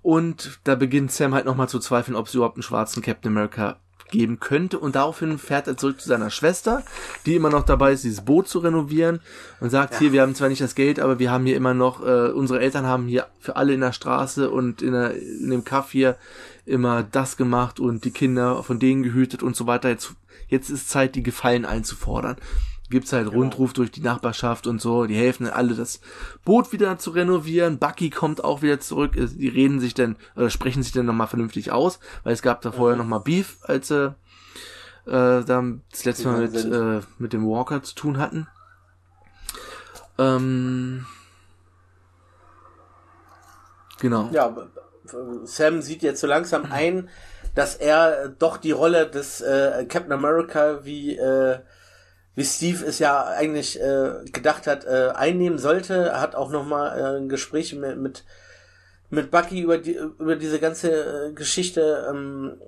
A: Und da beginnt Sam halt nochmal zu zweifeln, ob es überhaupt einen schwarzen Captain America geben könnte. Und daraufhin fährt er zurück zu seiner Schwester, die immer noch dabei ist, dieses Boot zu renovieren und sagt, hier, wir haben zwar nicht das Geld, aber wir haben hier immer noch, äh, unsere Eltern haben hier für alle in der Straße und in, der, in dem Kaff hier immer das gemacht und die Kinder von denen gehütet und so weiter. Jetzt, jetzt ist Zeit, die Gefallen einzufordern. Gibt's halt Rundruf durch die Nachbarschaft und so. Die helfen alle, das Boot wieder zu renovieren. Bucky kommt auch wieder zurück. Es- Die reden sich dann, oder sprechen sich dann nochmal vernünftig aus, weil es gab da vorher nochmal Beef, als sie äh, dann das letzte Mal mit, äh, mit dem Walker zu tun hatten. Ähm, genau.
B: Ja, Sam sieht jetzt so langsam ein, dass er doch die Rolle des äh, Captain America wie äh, wie Steve es ja eigentlich äh, gedacht hat, äh, einnehmen sollte. Er hat auch nochmal äh, ein Gespräch mit, mit, mit Bucky über, die, über diese ganze äh, Geschichte, ähm,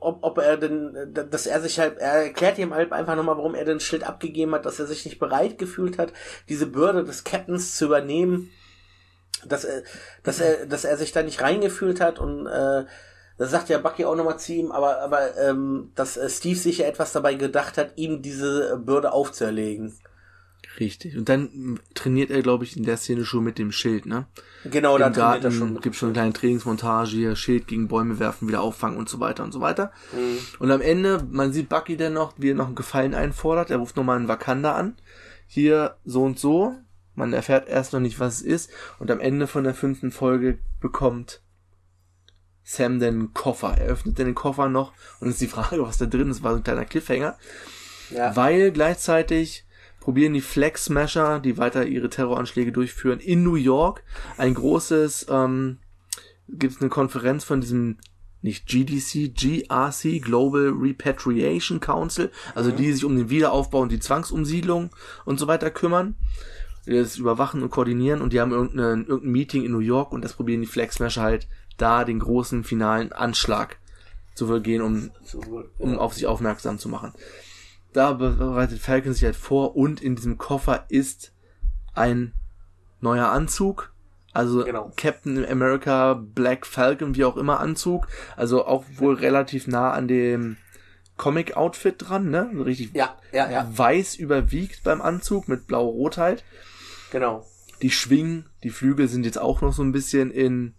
B: ob, ob er denn, dass er sich halt, er erklärt ihm halt einfach nochmal, warum er den Schild abgegeben hat, dass er sich nicht bereit gefühlt hat, diese Bürde des Captains zu übernehmen, dass er, dass er, dass er sich da nicht reingefühlt hat und äh, da sagt ja Bucky auch nochmal zu ihm, aber, aber ähm, dass äh, Steve sich ja etwas dabei gedacht hat, ihm diese Bürde aufzuerlegen.
A: Richtig. Und dann trainiert er, glaube ich, in der Szene schon mit dem Schild, ne?
B: Genau,
A: da
B: trainiert
A: er schon. Gibt schon eine kleine Trainingsmontage hier, Schild gegen Bäume werfen, wieder auffangen und so weiter und so weiter.
B: Mhm.
A: Und am Ende, man sieht Bucky dann noch, wie er noch einen Gefallen einfordert. Er ruft nochmal einen Wakanda an. Hier so und so. Man erfährt erst noch nicht, was es ist. Und am Ende von der fünften Folge bekommt Sam den Koffer. Er öffnet den Koffer noch und ist die Frage, was da drin ist, war so ein kleiner Cliffhanger.
B: Ja.
A: Weil gleichzeitig probieren die Flag Smasher, die weiter ihre Terroranschläge durchführen, in New York ein großes, ähm, gibt es eine Konferenz von diesem nicht GDC, GRC, Global Repatriation Council, also die sich um den Wiederaufbau und die Zwangsumsiedlung und so weiter kümmern, die das überwachen und koordinieren und die haben irgendein, irgendein Meeting in New York und das probieren die Flag Smasher halt da den großen finalen Anschlag zu vergehen, um, um auf sich aufmerksam zu machen. Da bereitet Falcon sich halt vor und in diesem Koffer ist ein neuer Anzug. Also
B: Genau.
A: Captain America, Black Falcon, wie auch immer Anzug. Also auch wohl relativ nah an dem Comic-Outfit dran, ne? Richtig
B: Ja, ja, ja,
A: weiß überwiegt beim Anzug mit blau-rot halt.
B: genau.
A: Die Schwingen, die Flügel sind jetzt auch noch so ein bisschen in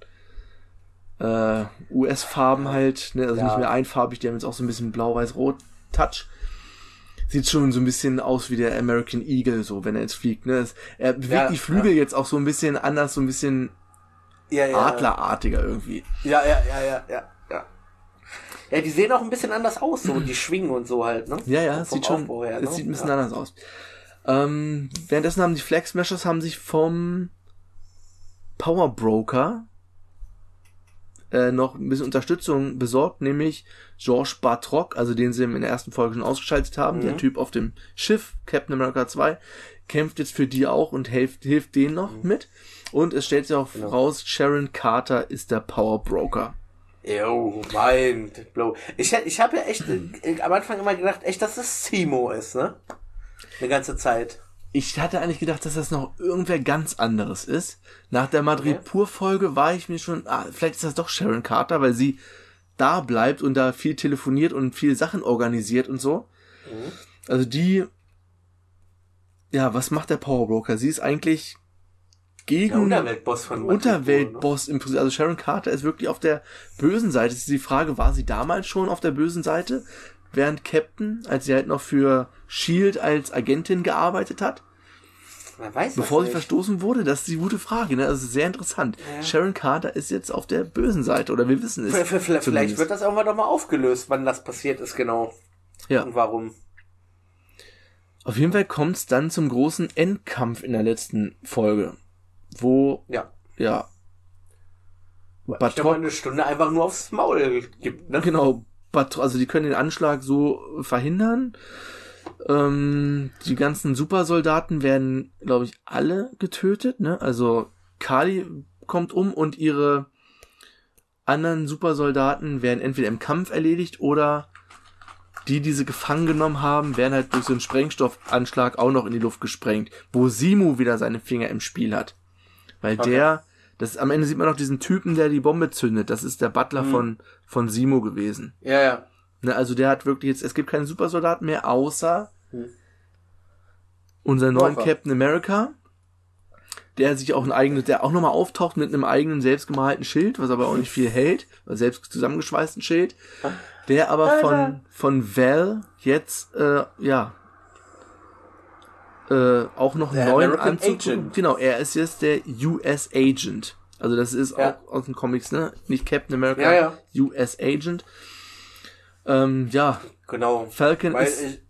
A: äh, US-Farben halt, ne? also
B: Ja.
A: nicht mehr einfarbig, die haben jetzt auch so ein bisschen blau-weiß-rot-Touch. Sieht schon so ein bisschen aus wie der American Eagle, so, wenn er jetzt fliegt, ne? Es, er bewegt
B: Ja,
A: die Flügel jetzt auch so ein bisschen anders, so ein bisschen
B: Ja, ja.
A: adlerartiger irgendwie.
B: Ja, ja, ja, ja, ja, ja. Ja, die sehen auch ein bisschen anders aus, so die Schwingen und so halt, ne?
A: Ja, ja, es sieht schon,
B: her,
A: es
B: ne?
A: sieht ein bisschen
B: ja.
A: anders aus. Ähm, währenddessen haben die Flag Smashers haben sich vom Power Broker äh, noch ein bisschen Unterstützung besorgt, nämlich George Bartrock, also den sie in der ersten Folge schon ausgeschaltet haben,
B: Mhm.
A: der Typ auf dem Schiff, Captain America 2, kämpft jetzt für die auch und hilft, hilft denen noch mit. Und es stellt sich auch
B: Mhm. Genau.
A: raus, Sharon Carter ist der Power Broker.
B: Jo, mein Blow. Ich, ich habe ja echt äh, am Anfang immer gedacht, echt, dass es Simo ist, ne? Eine ganze Zeit.
A: Ich hatte eigentlich gedacht, dass das noch irgendwer ganz anderes ist. Nach der Madrid
B: Okay.
A: Pur Folge war ich mir schon, ah, vielleicht ist das doch Sharon Carter, weil sie da bleibt und da viel telefoniert und viel Sachen organisiert und so.
B: Mhm.
A: Also die, ja, was macht der Powerbroker? Sie ist eigentlich
B: Der
A: gegen
B: Unterweltboss von
A: Unterweltboss im Prinzip. Also Sharon Carter ist wirklich auf der bösen Seite. Es ist die Frage, war sie damals schon auf der bösen Seite? Während Captain, als sie halt noch für Shield als Agentin gearbeitet hat?
B: Man weiß
A: Bevor
B: das
A: sie verstoßen wurde, das ist die gute Frage, ne? Also sehr interessant.
B: Ja.
A: Sharon Carter ist jetzt auf der bösen Seite, oder wir wissen es.
B: Vielleicht, vielleicht,
A: zumindest.
B: wird das irgendwann noch mal aufgelöst, wann das passiert ist, genau.
A: Ja.
B: Und warum.
A: Auf jeden Fall kommt es dann zum großen Endkampf in der letzten Folge. Wo,
B: Ja.
A: ja. Batrock,
B: eine Stunde einfach nur aufs Maul gibt, ne?
A: genau, Batrock, also die können den Anschlag so verhindern. Ähm, die ganzen Supersoldaten werden, glaube ich, alle getötet, ne? Also Kali kommt um und ihre anderen Supersoldaten werden entweder im Kampf erledigt oder die, die sie gefangen genommen haben, werden halt durch so einen Sprengstoffanschlag auch noch in die Luft gesprengt, wo Simu wieder seine Finger im Spiel hat. Weil
B: Okay.
A: der, das am Ende sieht man noch diesen Typen, der die Bombe zündet. Das ist der Butler
B: Mhm.
A: von, von Simo gewesen.
B: Ja, ja.
A: Ne, also der hat wirklich jetzt, es gibt keine Supersoldaten mehr, außer
B: Hm.
A: unseren neuen
B: Walker.
A: Captain America, der sich auch ein eigenes, der auch nochmal auftaucht mit einem eigenen selbstgemalten Schild, was aber auch nicht viel hält, selbst zusammengeschweißten Schild, der aber von, von Val jetzt, äh, ja, äh, auch noch einen neuen
B: American
A: Anzug.
B: Agent.
A: Genau, er ist jetzt der US Agent. Also das ist
B: Ja.
A: auch aus den Comics, ne? Nicht Captain America,
B: Ja, ja.
A: US Agent. Ähm, ja,
B: Genau.
A: Falcon
B: Weil
A: ist,
B: ich,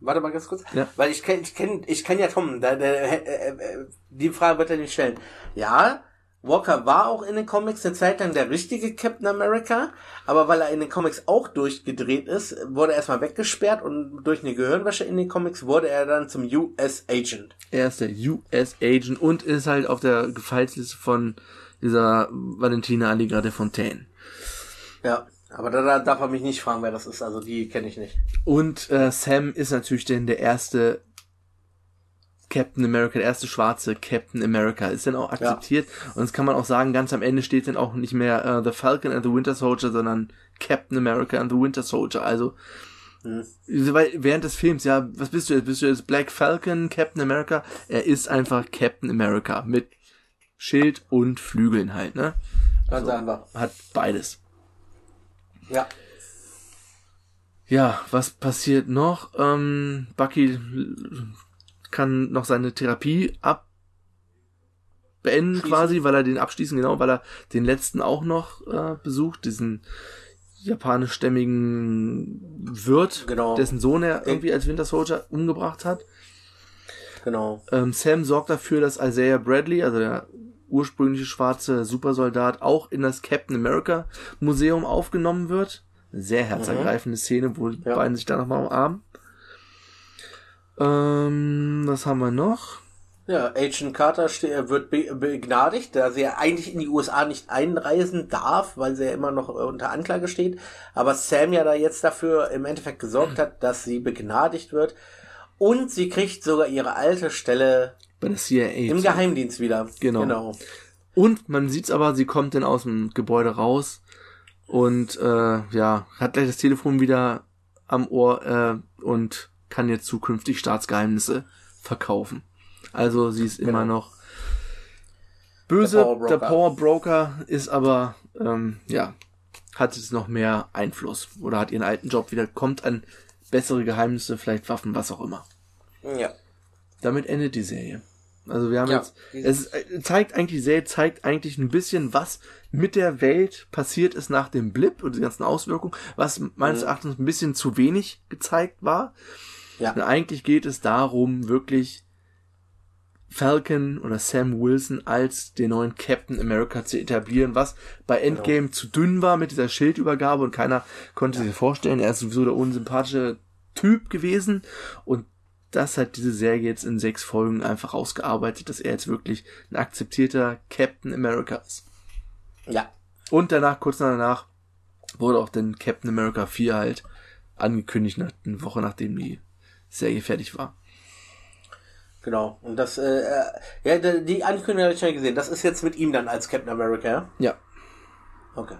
B: warte mal ganz kurz.
A: Ja.
B: Weil ich kenn, ich kenn, ich kenn ja Tom. Da, der, äh, äh, die Frage wird er nicht stellen. Ja, Walker war auch in den Comics eine Zeit lang der richtige Captain America, aber weil er in den Comics auch durchgedreht ist, wurde er erstmal weggesperrt und durch eine Gehirnwäsche in den Comics wurde er dann zum US Agent.
A: Er ist der US Agent und ist halt auf der Gefallsliste von dieser Valentina Allegra de Fontaine.
B: Ja, aber da, da darf er mich nicht fragen, wer das ist, also die kenne ich nicht.
A: Und äh, Sam ist natürlich denn der erste Captain America, der erste schwarze Captain America, ist dann auch akzeptiert. Ja. Und das kann man auch sagen, ganz am Ende steht dann auch nicht mehr uh, The Falcon and the Winter Soldier, sondern Captain America and the Winter Soldier. Also hm. Weil während des Films, ja, was bist du jetzt? Bist du jetzt Black Falcon, Captain America? Er ist einfach Captain America mit Schild und Flügeln halt, ne?
B: Ganz also, einfach.
A: Hat beides.
B: Ja.
A: Ja, was passiert noch? Ähm, Bucky kann noch seine Therapie ab beenden quasi, weil er den abschließen, genau, weil er den letzten auch noch äh, besucht, diesen japanischstämmigen Wirt,
B: genau.
A: dessen Sohn er irgendwie als Winter Soldier umgebracht hat.
B: Genau.
A: Ähm, Sam sorgt dafür, dass Isaiah Bradley, also der ursprüngliche schwarze Supersoldat, auch in das Captain America Museum aufgenommen wird. sehr herzergreifende mhm. Szene, wo die ja. beiden sich da nochmal umarmen. Ähm, was haben wir noch?
B: Ja, Agent Carter wird begnadigt, da sie ja eigentlich in die USA nicht einreisen darf, weil sie ja immer noch äh, unter Anklage steht. Aber Sam ja da jetzt dafür im Endeffekt gesorgt hat, dass sie begnadigt wird. Und sie kriegt sogar ihre alte Stelle
A: bei der CIA
B: im Geheimdienst wieder.
A: Genau. genau. Und man sieht's aber, sie kommt dann aus dem Gebäude raus und äh, ja, hat gleich das Telefon wieder am Ohr äh, und kann jetzt zukünftig Staatsgeheimnisse verkaufen. Also sie ist genau. immer noch böse. Der Power, der Power Broker ist aber, ähm, ja, hat jetzt noch mehr Einfluss oder hat ihren alten Job wieder, kommt an bessere Geheimnisse, vielleicht Waffen, was auch immer.
B: Ja.
A: Damit endet die Serie. Also wir haben ja, jetzt, es äh, zeigt eigentlich, Serie zeigt eigentlich ein bisschen, was mit der Welt passiert ist nach dem Blip und die ganzen Auswirkungen, was meines mhm. Erachtens ein bisschen zu wenig gezeigt war. Ja. Und eigentlich geht es darum, wirklich Falcon oder Sam Wilson als den neuen Captain America zu etablieren, was bei genau. Endgame genau. zu dünn war mit dieser Schildübergabe und keiner konnte ja. sich vorstellen, er ist sowieso der unsympathische Typ gewesen und das hat diese Serie jetzt in sechs Folgen einfach ausgearbeitet, dass er jetzt wirklich ein akzeptierter Captain America ist.
B: Ja.
A: Und danach, kurz danach, wurde auch dann Captain America 4 halt angekündigt, eine Woche nachdem die Serie fertig war.
B: Genau. Und das, äh, äh ja, die Ankündigung habe ich ja gesehen. Das ist jetzt mit ihm dann als Captain America, ja?
A: Ja.
B: Okay.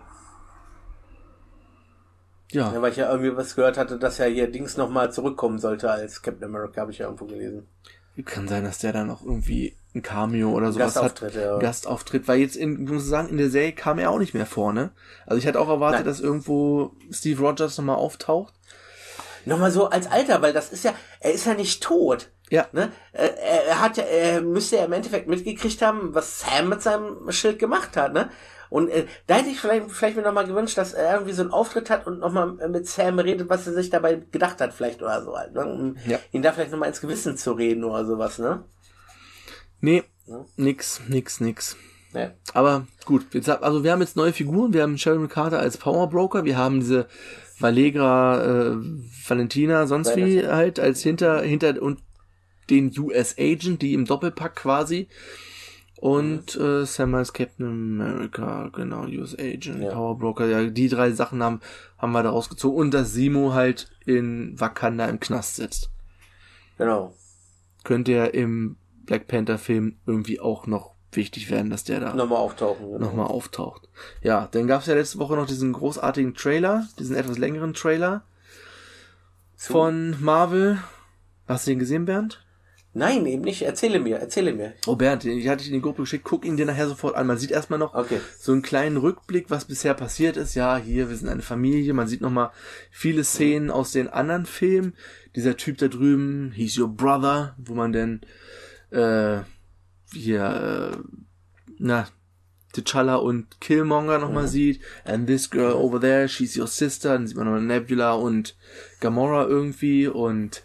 A: Ja.
B: ja. Weil ich ja irgendwie was gehört hatte, dass ja hier Dings nochmal zurückkommen sollte als Captain America, habe ich ja irgendwo gelesen.
A: Kann sein, dass der dann noch irgendwie ein Cameo oder sowas
B: Gastauftritt,
A: hat.
B: Ja.
A: Gastauftritt, weil jetzt in, muss ich sagen, in der Serie kam er auch nicht mehr vor, ne? Also ich hatte auch erwartet, Nein. dass irgendwo Steve Rogers nochmal auftaucht.
B: Nochmal so als Alter, weil das ist ja, er ist ja nicht tot.
A: Ja.
B: Ne? Er, er hat ja, er müsste ja im Endeffekt mitgekriegt haben, was Sam mit seinem Schild gemacht hat, ne? Und äh, da hätte ich vielleicht, vielleicht mir nochmal gewünscht, dass er irgendwie so einen Auftritt hat und nochmal mit Sam redet, was er sich dabei gedacht hat, vielleicht oder so halt, ne? Um ja. ihn da vielleicht nochmal ins Gewissen zu reden oder sowas, ne?
A: Nee, ja. nix, nix, nix.
B: Ja.
A: Aber gut, jetzt, also wir haben jetzt neue Figuren, wir haben Sharon Carter als Power Broker, wir haben diese Valegra, äh, Valentina, sonst wie halt als hinter, hinter und den US Agent, die im Doppelpack quasi. Und äh, Sam als Captain America, genau, US Agent, ja. Power Broker, ja, die drei Sachen haben, haben wir da rausgezogen. Und dass Simo halt in Wakanda im Knast sitzt.
B: Genau.
A: Könnte ja im Black Panther Film irgendwie auch noch wichtig werden, dass der da
B: nochmal auftauchen.
A: Genau. Nochmal auftaucht. Ja, dann gab es ja letzte Woche noch diesen großartigen Trailer, diesen etwas längeren Trailer so. von Marvel. Hast du den gesehen, Bernd?
B: Nein, eben nicht. Erzähle mir, erzähle mir.
A: Oh Bernd, ich hatte dich in die Gruppe geschickt, guck ihn dir nachher sofort an. Man sieht erstmal noch
B: okay.
A: so einen kleinen Rückblick, was bisher passiert ist. Ja, hier, wir sind eine Familie. Man sieht nochmal viele Szenen aus den anderen Filmen. Dieser Typ da drüben, he's your brother, wo man denn äh, hier, äh, na, T'Challa und Killmonger nochmal mhm. sieht. And this girl over there, she's your sister. Dann sieht man nochmal Nebula und Gamora irgendwie und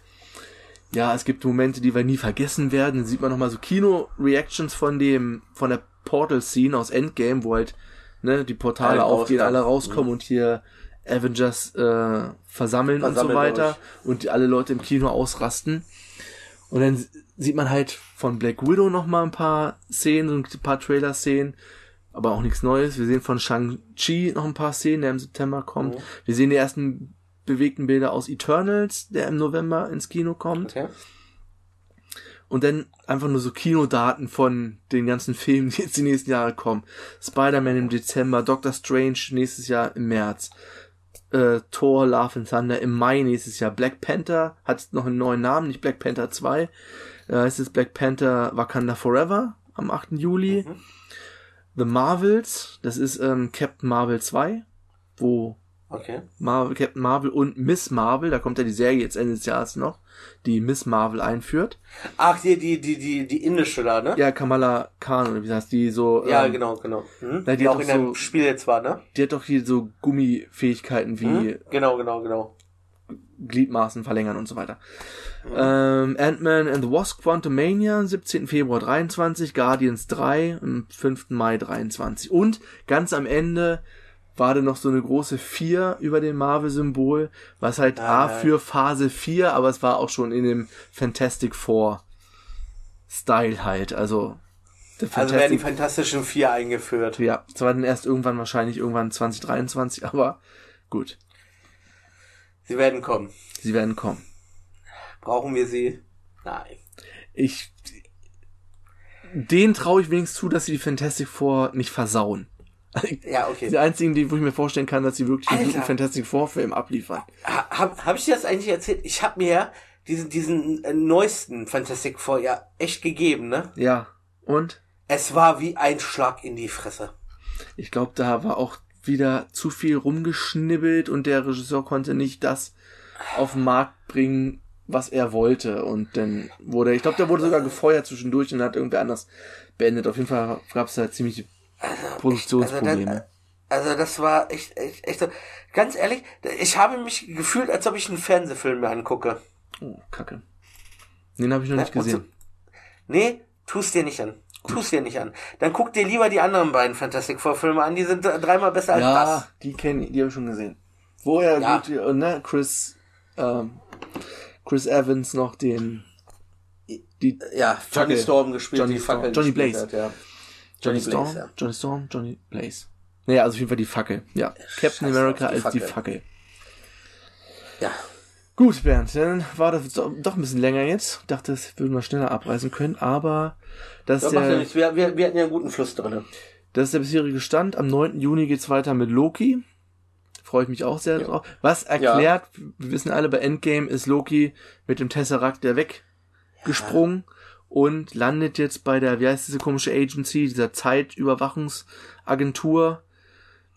A: ja, es gibt Momente, die wir nie vergessen werden. Dann sieht man nochmal so Kino-Reactions von dem, von der Portal-Scene aus Endgame, wo halt ne, die Portale
B: Alle
A: aufgehen, alle rauskommen und hier Avengers äh, versammeln, und so
B: Versammeln
A: weiter und die, alle Leute im Kino ausrasten. Und dann sieht man halt von Black Widow noch mal ein paar Szenen, ein paar Trailer-Szenen, aber auch nichts Neues. Wir sehen von Shang-Chi noch ein paar Szenen, der im September kommt.
B: Mhm.
A: Wir sehen die ersten bewegten Bilder aus Eternals, der im November ins Kino kommt.
B: Okay.
A: Und dann einfach nur so Kinodaten von den ganzen Filmen, die jetzt die nächsten Jahre kommen. Spider-Man im Dezember, Doctor Strange nächstes Jahr im März, äh, Thor, Love and Thunder im Mai nächstes Jahr. Black Panther hat noch einen neuen Namen, nicht Black Panther 2. Da heißt es Black Panther Wakanda Forever am 8. Juli.
B: Mhm.
A: The Marvels, das ist ähm, Captain Marvel 2, wo
B: Okay.
A: Marvel, Captain Marvel und Miss Marvel, da kommt ja die Serie jetzt Ende des Jahres noch, die Miss Marvel einführt.
B: Ach, die, die, die, die, die indische da, ne?
A: Ja, Kamala Khan, oder wie heißt die so,
B: Ja,
A: ähm,
B: genau, genau. Mhm.
A: Na, die
B: die auch in dem
A: so-
B: Spiel jetzt war, ne?
A: die hat doch hier so Gummifähigkeiten wie
B: Mhm. Genau, genau, genau.
A: Gliedmaßen verlängern und so weiter. Ähm, Ant-Man and the Wasp Quantumania, 17. Februar 23, Guardians 3 am 5. Mai 23. Und ganz am Ende war da noch so eine große 4 über dem Marvel-Symbol, was halt
B: Ah,
A: A für Phase 4, aber es war auch schon in dem Fantastic Four Style halt, also
B: Also werden die Fantastischen Vier eingeführt.
A: ja, zwar dann erst irgendwann wahrscheinlich irgendwann 2023, aber gut,
B: Sie werden kommen.
A: sie werden kommen.
B: Brauchen wir sie? Nein.
A: Ich den traue ich wenigstens zu, dass sie die Fantastic Four nicht versauen.
B: Ja, okay.
A: Die einzigen, die, wo ich mir vorstellen kann, dass sie wirklich einen
B: Alter.
A: guten Fantastic Four Film abliefern.
B: Ha, hab, hab ich dir das eigentlich erzählt? Ich hab mir diesen, diesen äh, neuesten Fantastic Four ja echt gegeben, ne?
A: Ja. Und
B: Es war wie ein Schlag in die Fresse.
A: ich glaube, da war auch wieder zu viel rumgeschnibbelt und der Regisseur konnte nicht das auf den Markt bringen, was er wollte. Und dann wurde, ich glaube, der wurde sogar gefeuert zwischendurch und hat irgendwer anders beendet. Auf jeden Fall gab es da ziemliche Produktionsprobleme.
B: Also das war echt, echt, echt so. Ganz ehrlich, ich habe mich gefühlt, als ob ich einen Fernsehfilm mir angucke.
A: oh, Kacke. Den habe ich noch nicht
B: Und so-
A: gesehen.
B: Nee, tust dir nicht an. Tust dir nicht an. Dann guck dir lieber die anderen beiden Fantastic Four Filme an, die sind dreimal besser als
A: Ja,
B: das.
A: die kenne ich, die habe ich schon gesehen. Woher
B: Ja.
A: gut, äh, ne, Chris, ähm, Chris Evans noch den, die,
B: Ja, Johnny
A: Fackel.
B: Storm gespielt,
A: Johnny
B: die
A: Storm.
B: Fackel
A: Johnny
B: gespielt
A: Blaze.
B: Hat, ja.
A: Johnny,
B: Johnny
A: Storm,
B: Blaze, ja.
A: Johnny Storm, Johnny Blaze. Naja, also auf jeden Fall die Fackel. Ja, Captain
B: Scheiß
A: America
B: die
A: als die
B: Fackel.
A: Fackel.
B: ja.
A: Gut, Bernd, dann war das doch, ein bisschen länger jetzt. Dachte, das würden wir schneller abreißen können, aber das ist,
B: ja
A: der,
B: nichts. Wir, wir, wir hatten ja einen guten Fluss drin.
A: das ist der bisherige Stand. Am 9. Juni geht's weiter mit Loki. Freue ich mich auch sehr
B: Ja.
A: drauf. Was erklärt, wir wissen alle, bei Endgame ist Loki mit dem Tesseract der weggesprungen und landet jetzt bei der, wie heißt diese komische Agency, dieser Zeitüberwachungsagentur.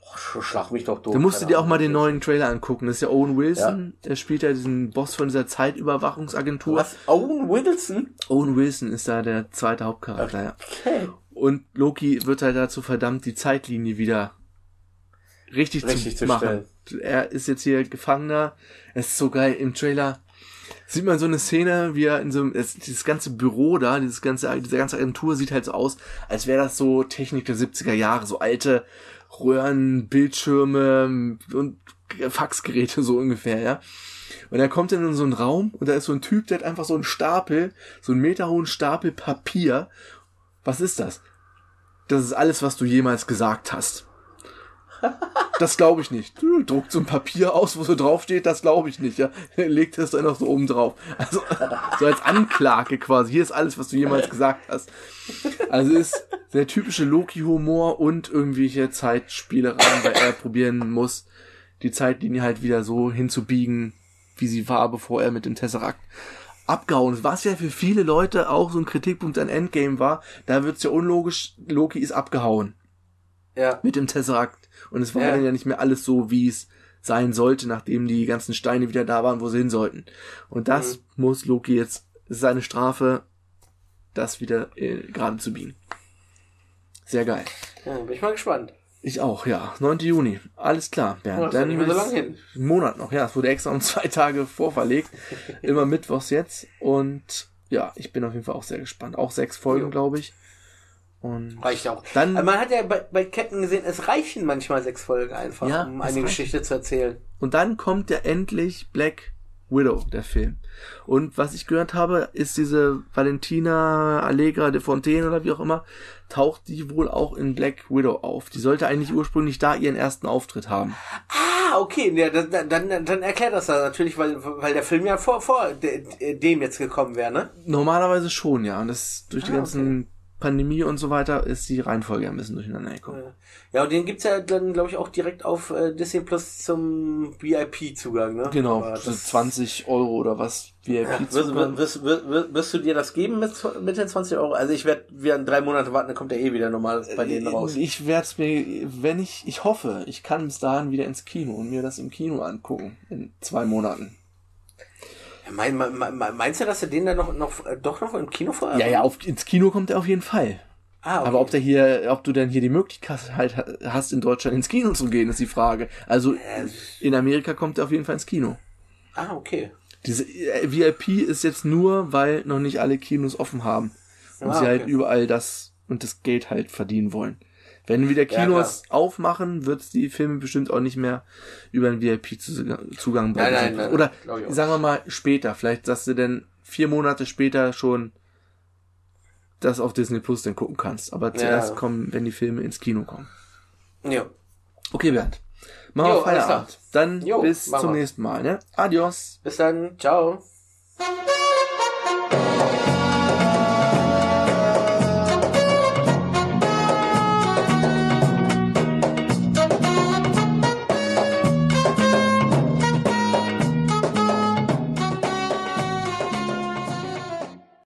B: Oh, sch- schlag mich doch doof.
A: Da musst du dir auch mal den neuen Trailer angucken. Das ist ja Owen Wilson. Er spielt ja diesen Boss von dieser Zeitüberwachungsagentur.
B: Was? Owen Wilson?
A: Owen Wilson ist da der zweite Hauptcharakter, ja.
B: Okay.
A: Und Loki wird halt dazu verdammt, die Zeitlinie wieder richtig,
B: Richtig
A: zu,
B: zu
A: machen. Er ist jetzt hier Gefangener. Es ist so geil. Im Trailer sieht man so eine Szene, wie er in so einem, es, dieses ganze Büro da, dieses ganze, diese ganze Agentur sieht halt so aus, als wäre das so Technik der 70er Jahre, so alte Röhren, Bildschirme und Faxgeräte so ungefähr, ja. Und er kommt dann in so einen Raum und da ist so ein Typ, der hat einfach so einen Stapel, so einen meterhohen Stapel Papier. Was ist das? Das ist alles, was du jemals gesagt hast. Das glaube ich nicht. Du druckt so ein Papier aus, wo so draufsteht, das glaube ich nicht, ja. Legt es dann noch so oben drauf. Also, so als Anklage quasi. Hier ist alles, was du jemals gesagt hast. Also ist der typische Loki-Humor und irgendwelche Zeitspielereien, weil er probieren muss, die Zeitlinie halt wieder so hinzubiegen, wie sie war, bevor er mit dem Tesseract abgehauen ist. Was ja für viele Leute auch so ein Kritikpunkt an Endgame war, da wird's ja unlogisch, Loki ist abgehauen
B: Ja.
A: mit dem Tesseract. Und es war
B: Ja.
A: dann ja nicht mehr alles so, wie es sein sollte, nachdem die ganzen Steine wieder da waren, wo sie hin sollten. Und das
B: Mhm.
A: muss Loki jetzt, seine Strafe, das wieder äh, gerade zu biegen. Sehr geil.
B: ja. Bin ich mal gespannt.
A: Ich auch, ja. 9. Juni. Alles klar, Bernd.
B: Ist ja nicht mehr so lang hin.
A: Ein Monat noch, ja. Es wurde extra um zwei Tage vorverlegt. Immer mittwochs jetzt. Und ja, ich bin auf jeden Fall auch sehr gespannt. Auch sechs Folgen, glaube ich. Und
B: Reicht auch.
A: Dann-
B: Aber man hat ja bei, bei Captain gesehen, es reichen manchmal sechs Folgen einfach,
A: Ja,
B: um eine
A: reicht.
B: Geschichte zu erzählen.
A: Und dann kommt ja endlich Black Widow, der Film. Und was ich gehört habe, ist diese Valentina Allegra de Fontaine oder wie auch immer, taucht die wohl auch in Black Widow auf. Die sollte eigentlich ursprünglich da ihren ersten Auftritt haben.
B: Ah, okay, ja, dann, dann, dann erklärt das da natürlich, weil, weil der Film ja vor, vor de, dem jetzt gekommen wäre, ne?
A: Normalerweise schon, ja. Und das durch die
B: Ah,
A: ganzen Pandemie und so weiter ist die Reihenfolge ein bisschen durcheinander gekommen.
B: Ja, und den gibt's ja dann, glaube ich, auch direkt auf äh, Disney Plus zum VIP-Zugang, ne?
A: Genau,
B: Aber
A: so
B: das-
A: 20 Euro oder was VIP
B: Ja, wirst,
A: Zugang.
B: wirst, wirst, wirst, wirst du dir das geben mit, mit den 20 Euro? Also ich werde wieder in drei Monate warten, dann kommt der eh wieder normal bei denen raus.
A: Ich werde es mir, wenn ich, ich hoffe, ich kann bis dahin wieder ins Kino und mir das im Kino angucken. In zwei Monaten.
B: Mein, mein, mein, meinst du, dass du den dann noch, noch äh, doch noch im Kino vor?
A: Ja, ja, auf, ins Kino kommt er auf jeden Fall.
B: Ah, okay.
A: Aber ob der hier, ob du denn hier die Möglichkeit halt hast, in Deutschland ins Kino zu gehen, ist die Frage. Also in Amerika kommt er auf jeden Fall ins Kino.
B: ah, okay.
A: Diese äh, VIP ist jetzt nur, weil noch nicht alle Kinos offen haben. Und
B: Ah,
A: sie halt
B: okay.
A: überall das und das Geld halt verdienen wollen. Wenn wieder
B: Ja,
A: Kinos aufmachen, wird's die Filme bestimmt auch nicht mehr über einen VIP-Zugang
B: Nein, nein, nein,
A: Oder sagen wir mal später. Vielleicht sagst du denn vier Monate später schon das auf Disney Plus dann gucken kannst. Aber zuerst
B: Ja.
A: kommen, wenn die Filme ins Kino kommen.
B: Ja.
A: Okay, Bernd. Machen wir Feierabend. Dann
B: Jo,
A: bis zum nächsten Mal. Ne? Adios.
B: Bis dann. Ciao.